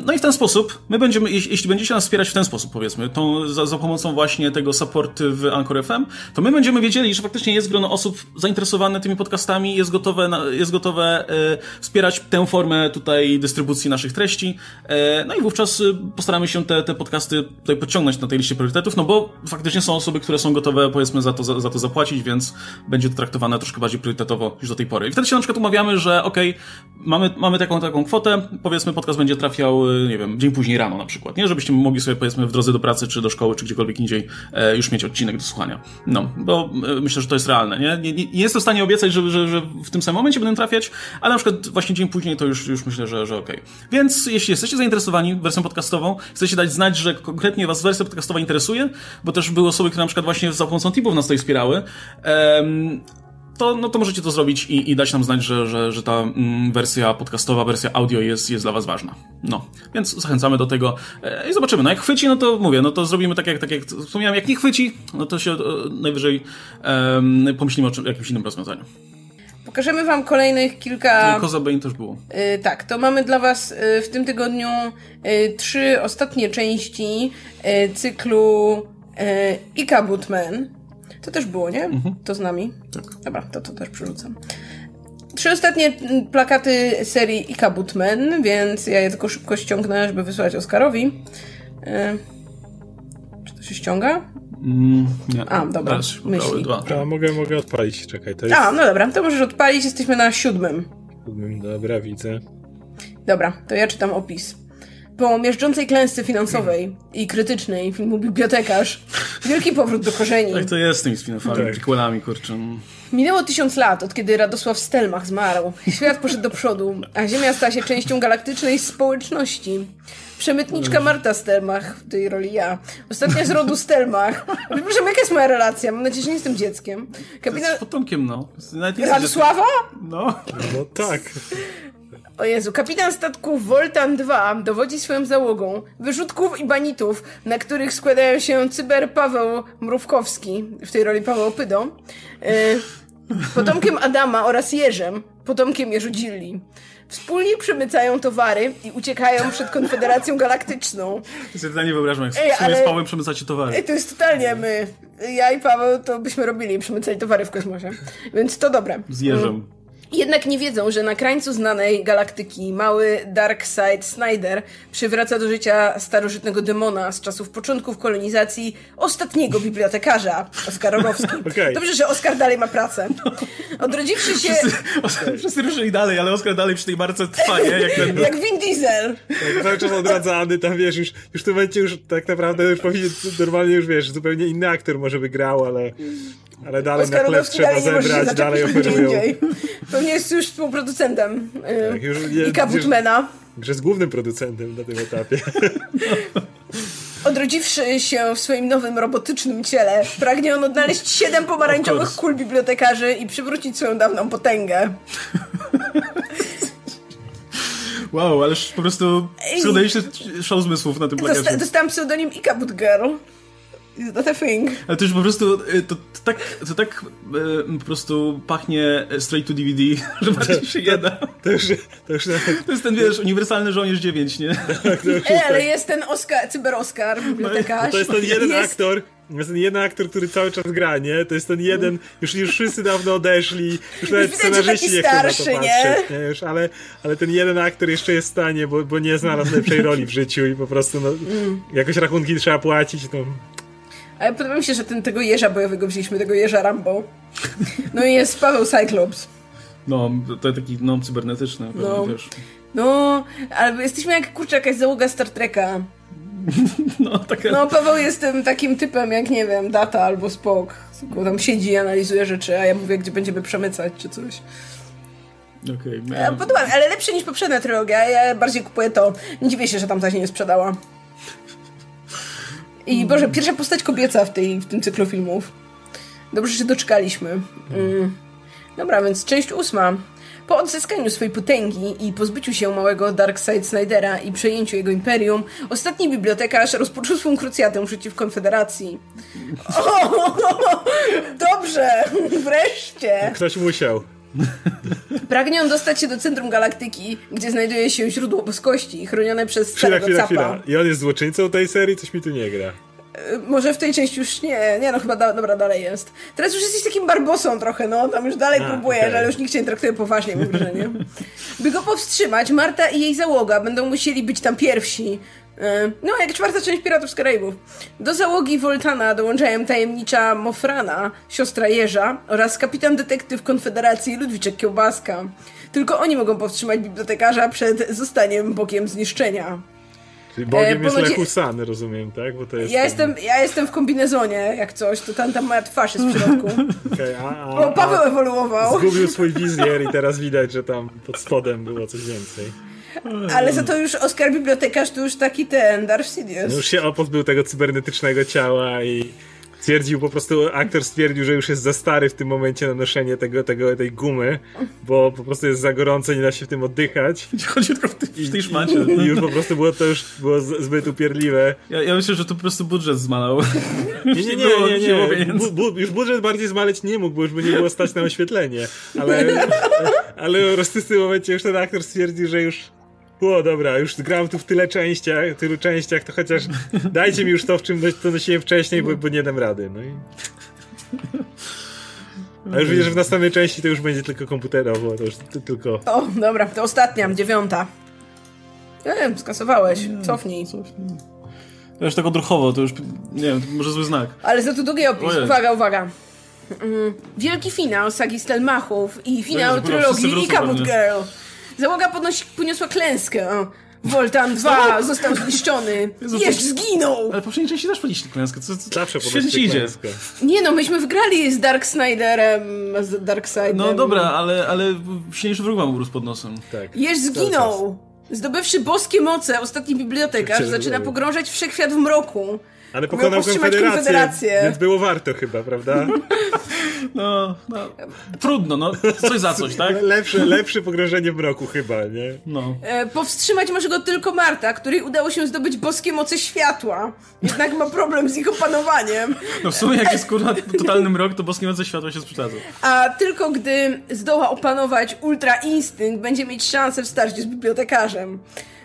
No i w ten sposób, my będziemy, jeśli będziecie nas wspierać w ten sposób, powiedzmy, tą, za, za pomocą właśnie tego supportu w Anchor FM, to my będziemy wiedzieli, że faktycznie jest grono osób zainteresowane tymi podcastami, jest gotowe, jest gotowe e, wspierać tę formę tutaj dystrybucji naszych treści. E, no i wówczas e, postaramy się te, te podcasty tutaj podciągnąć na tej liście priorytetów, no bo faktycznie są osoby, które są gotowe, powiedzmy, za to, za, za to zapłacić, więc będzie to traktowane troszkę bardziej priorytetowo niż do tej pory. I wtedy się na przykład umawiamy, że okej, okay, mamy, mamy taką, taką kwotę, powiedzmy, podcast będzie trafiał, nie wiem, dzień później rano na przykład, nie? Żebyście mogli sobie, powiedzmy, w drodze do pracy, czy do szkoły, czy gdziekolwiek indziej już mieć odcinek do słuchania. No, bo myślę, że to jest realne, nie? Nie, nie, nie jestem w stanie obiecać, że, że, że w tym samym momencie będę trafiać, ale na przykład właśnie dzień później to już, już myślę, że, że okej. Okay. Więc jeśli jesteście zainteresowani wersją podcastową, chcecie dać znać, że konkretnie was wersja podcastowa interesuje, bo też były osoby, które na przykład właśnie za pomocą tipów nas tutaj wspierały, um, to, no to możecie to zrobić i, i dać nam znać, że, że, że ta mm, wersja podcastowa, wersja audio jest, jest dla was ważna. No, więc zachęcamy do tego e, i zobaczymy. No jak chwyci, no to mówię, no to zrobimy tak jak, tak jak wspomniałem, jak nie chwyci, no to się e, najwyżej e, pomyślimy o czym, jakimś innym rozwiązaniu. Pokażemy wam kolejnych kilka... Koza Bane też było. Yy, tak, to mamy dla was yy, w tym tygodniu yy, trzy ostatnie części cyklu Ika Bootman. To też było, nie? Mhm. To z nami? Tak. Dobra, to to też przerzucam. Trzy ostatnie plakaty serii Ika Bootman, więc ja je tylko szybko ściągnę, żeby wysłać Oskarowi. Czy to się ściąga? Mm, nie. A, dobra. Myśli. Dwa. A, mogę, mogę odpalić, czekaj. To jest... A, no dobra, to możesz odpalić, jesteśmy na siódmym. Siódmym, dobra, widzę. Dobra, to ja czytam opis. Po miażdżącej klęsce finansowej i krytycznej filmu Bibliotekarz, wielki powrót do korzeni. Tak to jest z tymi spin-offami, tak. kurczę. Minęło tysiąc lat, od kiedy Radosław Stelmach zmarł. Świat poszedł do przodu, a Ziemia stała się częścią galaktycznej społeczności. Przemytniczka Marta Stelmach, w tej roli ja. Ostatnia z rodu Stelmach. Przepraszam, jaka jest moja relacja? Mam nadzieję, że nie jestem dzieckiem. Kapitan... Z potomkiem, no. Radosława? No. No tak. O Jezu, kapitan statku Voltan 2 dowodzi swoją załogą wyrzutków i banitów, na których składają się cyber Paweł Mrówkowski, w tej roli Paweł Pydo, yy, potomkiem Adama oraz Jerzem, potomkiem Jerzudzilli. Wspólnie przemycają towary i uciekają przed Konfederacją Galaktyczną. To sobie totalnie wyobrażam, jak Ej, ale... z Pawłem przemycacie towary. Ej, to jest totalnie my. Ja i Paweł to byśmy robili, przemycali towary w kosmosie. Więc to dobre. Z Jerzem. Jednak nie wiedzą, że na krańcu znanej galaktyki mały Darkseid Snyder przywraca do życia starożytnego demona z czasów początków kolonizacji ostatniego bibliotekarza, Oskar Rogowski. <laughs> Okay. Dobrze, że Oskar dalej ma pracę. Odrodziwszy się... Wszyscy, wszyscy ruszyli dalej, ale Oskar dalej przy tej marce trwa, nie? Jak, ten... <laughs> Jak Vin Diesel. Tak, cały czas odradzany, tam wiesz, już, już w tym momencie już tak naprawdę już powinien normalnie już, wiesz, zupełnie inny aktor może by grał, ale Ale dalej Oskar na chleb trzeba zebrać, dalej oferują. indziej. Pewnie jest już współproducentem y, Tak, już nie- i Kabutmana. Że jest głównym producentem na tym etapie. <laughs> Odrodziwszy się w swoim nowym robotycznym ciele, pragnie on odnaleźć siedem pomarańczowych kul bibliotekarzy i przywrócić swoją dawną potęgę. <laughs> Wow, ależ po prostu składaliście show zmysłów na tym Dosta plakacie. dostałam pseudonim Ikabut Girl. Is that a thing? Ale to już po prostu, y, to, to tak, to tak y, po prostu pachnie straight to DVD, <laughs> że bardziej się nie da. To już, to już nawet, To jest ten, wiesz, uniwersalny żołnierz 9, nie? <laughs> już E, ale tak. jest ten Oscar, cyber-Oscar, bibliotekarz. To jest ten jeden Jest- aktor, to jest ten jeden aktor, który cały czas gra, nie? To jest ten jeden, już, już wszyscy dawno odeszli, już nawet widać, scenarzyści nie chcą na to starszy, nie? patrzeć, nie? Już, ale, ale ten jeden aktor jeszcze jest w stanie, bo, bo nie znalazł lepszej roli w życiu i po prostu no, Mm. jakoś rachunki trzeba płacić, no. Ale podoba mi się, że ten, tego jeża bojowego wzięliśmy, tego jeża Rambo. No i jest Paweł Cyclops. No, to taki, no, cybernetyczny, No. wiesz. No, ale jesteśmy jak, kurczę, jakaś załoga Star Treka. <laughs> No, taka... No, Paweł jest tym takim typem, jak nie wiem, Data albo Spock. Tylko tam siedzi i analizuje rzeczy, a ja mówię, gdzie będziemy przemycać, czy coś. Okej. Ja, podoba mi, ale lepsze niż poprzednia trylogia. Ja bardziej kupuję to. Nie dziwię się, że tamta się nie sprzedała. I Boże, pierwsza postać kobieca w, tej, w tym cyklu filmów. Dobrze, że się doczekaliśmy. Mm. Dobra, więc część ósma. Po odzyskaniu swojej potęgi i pozbyciu się małego Darkseid Snydera i przejęciu jego imperium, ostatni bibliotekarz rozpoczął swą krucjatę przeciw Konfederacji. O, <laughs> dobrze, wreszcie. Ktoś musiał. Pragnie on dostać się do centrum galaktyki, gdzie znajduje się źródło boskości, chronione przez Chwila, starego chwila, capa. chwila. I on jest złoczyńcą tej serii? Coś mi tu nie gra. Y, Może w tej części już nie, nie no chyba da, dobra, dalej jest. Teraz już jesteś takim barbosą trochę, no, tam już dalej A, próbujesz, okej. ale już nikt cię nie traktuje poważnie, mam wrażenie. By go powstrzymać, Marta i jej załoga będą musieli być tam pierwsi. Y, No, jak czwarta część Piratów z Karaibów. Do załogi Voltana dołączają tajemnicza Mofrana, siostra Jeża oraz kapitan detektyw Konfederacji Ludwiczek Kiełbaska. Tylko oni mogą powstrzymać bibliotekarza przed zostaniem bokiem zniszczenia. Czyli Bogiem E, jest ponoć- Lechusan, rozumiem, tak? Bo to jest Ja ten- jestem, ja jestem w kombinezonie, jak coś, to tam, tam moja twarz jest w środku. <laughs> Okej, a, a, O, Paweł a, ewoluował, Zgubił swój wizjer i teraz widać, że tam pod spodem było coś więcej. Ale za to już Oskar Bibliotekarz to już taki ten, Darth Sidious. już się pozbył tego cybernetycznego ciała i stwierdził po prostu, aktor stwierdził, że już jest za stary w tym momencie na noszenie tego, tego, tej gumy, bo po prostu jest za gorąco, nie da się w tym oddychać. Chodzi tylko w tej, w tej szmacie. I już po prostu było to już było zbyt upierdliwe. Ja, ja myślę, że to po prostu budżet zmalał. Nie, <laughs> nie, nie, nie, nie nie. Bu, bu, już budżet bardziej zmaleć nie mógł, bo już by nie było stać na oświetlenie. Ale, ale po prostu w tym momencie już ten aktor stwierdził, że już o, dobra, już gram tu w tyle częściach, tylu częściach, to chociaż dajcie mi już to, w czym to nosiłem wcześniej, bo, bo nie dam rady. No i... A już widzę, że w następnej części to już będzie tylko komputerowo, to już ty, tylko... O, dobra, to ostatnia, dziewiąta. Nie wiem, skasowałeś, cofnij. To już tak odruchowo, to już, nie wiem, to może zły znak. Ale za to długi opis, Ojej. uwaga, uwaga. Mm, Wielki finał sagi Stelmachów i finał trylogii Ikabut pewnie. Girl. Załoga podnosi, poniosła klęskę. Voltan 2 został zniszczony. To- zginął! Ale poprzedniej części też podnieśli klęskę. Co, co, Zawsze idzie. klęskę. Nie no, myśmy wygrali z Dark Snyderem, z Darkseidem. No dobra, ale, ale silniejszy wróg mam urósł pod nosem. Tak. Jeż zginął! Zdobywszy boskie moce, ostatni bibliotekarz zaczyna pogrążać wszechświat w mroku. Ale pokonał powstrzymać konfederację, Konfederację. więc było warto chyba, prawda? <laughs> No, no, trudno, no, coś za coś, tak? <laughs> Lepsze, lepsze pogrążenie w mroku chyba, nie? No. E, powstrzymać może go tylko Marta, której udało się zdobyć boskie moce światła. Jednak ma problem z ich opanowaniem. no w sumie jak jest kurwa totalny mrok, to boskie moce światła się sprzedadzą. A tylko gdy zdoła opanować ultra instynkt, będzie mieć szansę w starciu z bibliotekarzem.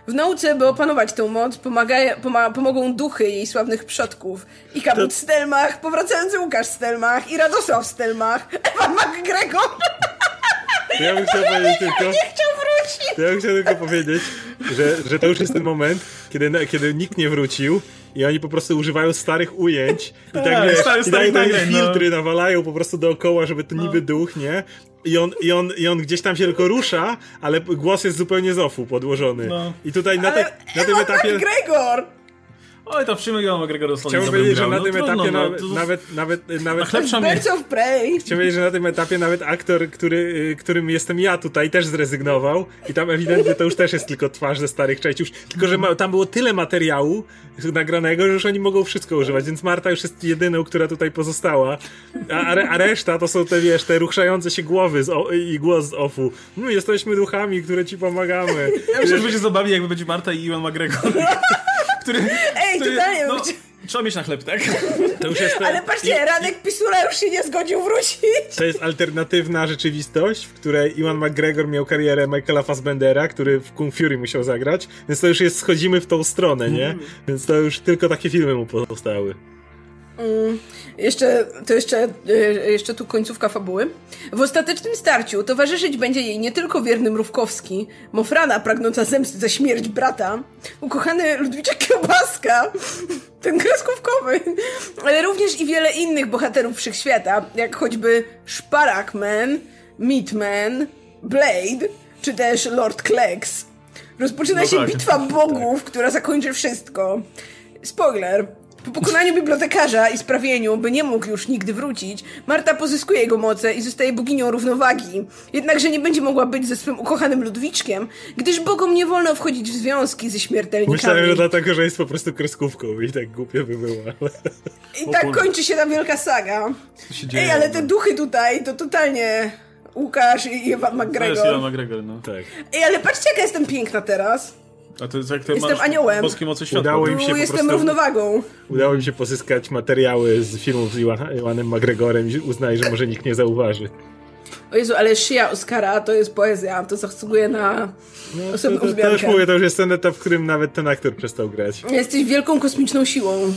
W nauce, by opanować tę moc, pomaga, poma, pomogą duchy jej sławnych przodków. I Kabut Stelmach, powracający Łukasz Stelmach i Radosław Stelmach, <laughs> Ewan McGregor To ja bym chciał <laughs> powiedzieć tylko... nie chciał wrócić. To ja bym chciał tylko powiedzieć, że, że to już jest ten moment, kiedy, kiedy nikt nie wrócił i oni po prostu używają starych ujęć i tak, Tak, wiesz, stary- i dają takie nagrań, no. filtry, nawalają po prostu dookoła, żeby to niby duch, nie? I on, i, on, I on gdzieś tam się tylko rusza, ale głos jest zupełnie z ofu podłożony. No. I tutaj na, te, Ale na tym etapie... McGregor! Oj, to w Szymek Iwan McGregor dostał Chciałbym powiedzieć, że na tym etapie no, nawet, nawet, nawet, Birds of Prey. Chciałbym powiedzieć, że na tym etapie nawet aktor, który, y, którym jestem ja tutaj, też zrezygnował i tam ewidentnie to już też jest tylko twarz ze starych części. Tylko, że ma, tam było tyle materiału nagranego, że już oni mogą wszystko używać, więc Marta już jest jedyną, która tutaj pozostała. A, a reszta to są te, wiesz, te ruszające się głowy z o, i głos z ofu. No, jesteśmy duchami, które ci pomagamy. Ja myślę, że będzie zabawnie, jakby będzie Marta i Iwan McGregor. <laughs> który, Ej, który, totalnie. no, Trzeba mieć na chleb, tak? To już jest Ale patrzcie, Radek Pisula już się nie zgodził wrócić. To jest alternatywna rzeczywistość, w której Iwan McGregor miał karierę Michaela Fassbendera, który w Kung Fury musiał zagrać, więc to już jest, schodzimy w tą stronę, nie? Więc to już tylko takie filmy mu pozostały. Jeszcze, to jeszcze, e, jeszcze tu końcówka fabuły. W ostatecznym starciu towarzyszyć będzie jej nie tylko wierny Mrówkowski, Mofrana pragnąca zemsty za śmierć brata, ukochany Ludwiczek Kiełbaska, <laughs> ten kreskówkowy, ale również i wiele innych bohaterów wszechświata, jak choćby Szparakman, Meatman, Blade, czy też Lord Kleks. Rozpoczyna No się tak. bitwa bogów, która zakończy wszystko. Spoiler. Po pokonaniu bibliotekarza i sprawieniu, by nie mógł już nigdy wrócić, Marta pozyskuje jego moce i zostaje boginią równowagi. Jednakże nie będzie mogła być ze swym ukochanym Ludwiczkiem, gdyż bogom nie wolno wchodzić w związki ze śmiertelnikami. Myślałem, że dlatego, że jest po prostu kreskówką i tak głupio by było, ale... I tak kończy się ta wielka saga. Co się dzieje? Ej, ale te duchy tutaj to totalnie Łukasz i Ewan To jest McGregor. Iwan McGregor, no. Tak. Ej, ale patrzcie jaka jestem piękna teraz. A to jest jak ty Jestem masz aniołem. boskie moce światła. Udało im się Tu po jestem prostu... równowagą. Udało mi się pozyskać materiały z filmów z Iwan- Iwanem McGregorem i uznali, że może nikt nie zauważy. O Jezu, ale szyja Oscara to jest poezja. To zasługuje na No, osobną to, to już mówię, to już jest ten etap, w którym nawet ten aktor przestał grać. Jesteś wielką kosmiczną siłą.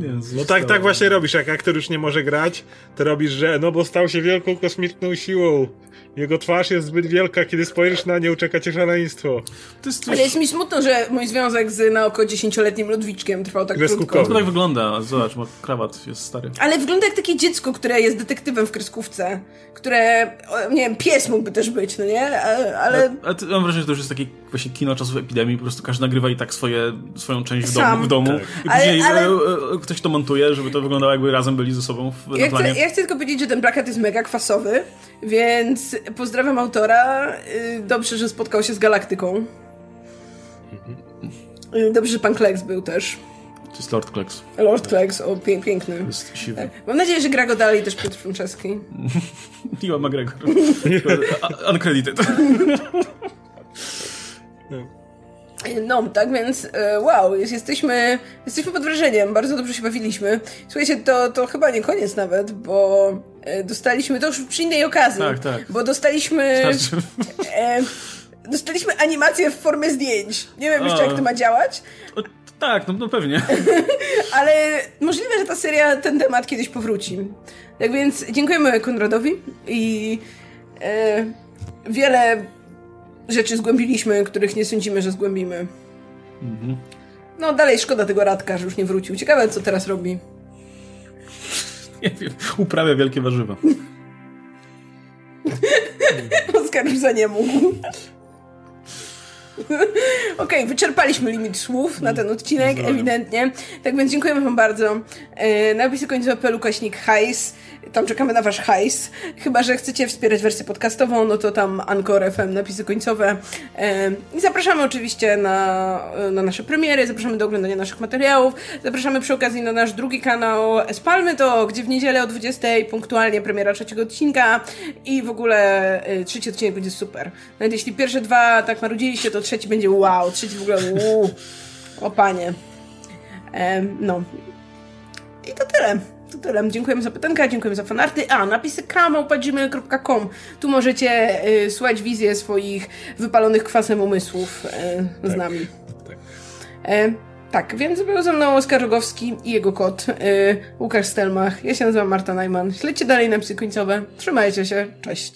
Jezu, No tak, tak właśnie robisz, jak aktor już nie może grać, to robisz, że no bo stał się wielką kosmiczną siłą. Jego twarz jest zbyt wielka, kiedy spojrzysz na nią, czeka cię szaleństwo. To jest Ale coś... jest mi smutno, że mój związek z na oko dziesięcioletnim Ludwiczkiem trwał tak krótko. To tak wygląda. Zobacz, ma krawat, jest stary. Ale wygląda jak takie dziecko, które jest detektywem w kreskówce. Które, nie wiem, pies mógłby też być, no nie? A- Ale Ale to, mam wrażenie, że to już jest takie właśnie kino czasów epidemii, po prostu każdy nagrywa i tak swoje, swoją część w Sam. domu, w domu Tak. i Ale- później ale- e, e, ktoś to montuje, żeby to wyglądało jakby razem byli ze sobą w, na ja chcę, ja chcę tylko powiedzieć, że ten plakat jest mega kwasowy, więc pozdrawiam autora. Y, Dobrze, że spotkał się z Galaktyką. Y, Dobrze, że pan Kleks był też. To jest Lord Kleks. Lord Kleks, o, pie piękny. Jest siwy. Mam nadzieję, że gra go dalej też Piotr Franceski. <laughs> Iwan McGregor. <laughs> Uncredited. <laughs> No, tak więc e, wow, jest, jesteśmy, jesteśmy pod wrażeniem, bardzo dobrze się bawiliśmy. Słuchajcie, to, to chyba nie koniec nawet, bo dostaliśmy, to już przy innej okazji, Tak, tak. bo dostaliśmy Starczy. <laughs> e, dostaliśmy animację w formie zdjęć. Nie wiem jeszcze jak to ma działać, O, tak, no, no pewnie. <laughs> ale możliwe, że ta seria, ten temat kiedyś powróci. Tak więc dziękujemy Konradowi i e, wiele rzeczy zgłębiliśmy, których nie sądzimy, że zgłębimy. No dalej szkoda tego Radka, że już nie wrócił. Ciekawe, co teraz robi. Nie wiem, uprawia wielkie warzywa. <laughs> Oskar już za nie mógł. Okej, wyczerpaliśmy limit słów na ten odcinek, ewidentnie. Tak więc dziękujemy Wam bardzo. E, napisy końcowe apelu Kaśnik hajs. Tam czekamy na Wasz hajs. Chyba, że chcecie wspierać wersję podcastową, no to tam Anchor FM, napisy końcowe. I zapraszamy oczywiście na, na nasze premiery, zapraszamy do oglądania naszych materiałów, zapraszamy przy okazji na nasz drugi kanał Spalmy to, gdzie w niedzielę o 20 punktualnie premiera trzeciego odcinka i w ogóle y, trzeci odcinek będzie super. Nawet jeśli pierwsze dwa tak marudziliście, to trzeci będzie wow, trzeci w ogóle uuu. O panie. No. I to tyle. To tyle. Dziękujemy za pytanka, dziękujemy za fanarty. A, napisy kramał.gmail.com. Tu możecie y, słuchać wizję swoich wypalonych kwasem umysłów y, z nami. Tak. E, tak, więc był ze mną Oskar Rogowski i jego kot, y, Łukasz Stelmach. Ja się nazywam Marta Najman. Śledźcie dalej napisy końcowe. Trzymajcie się. Cześć.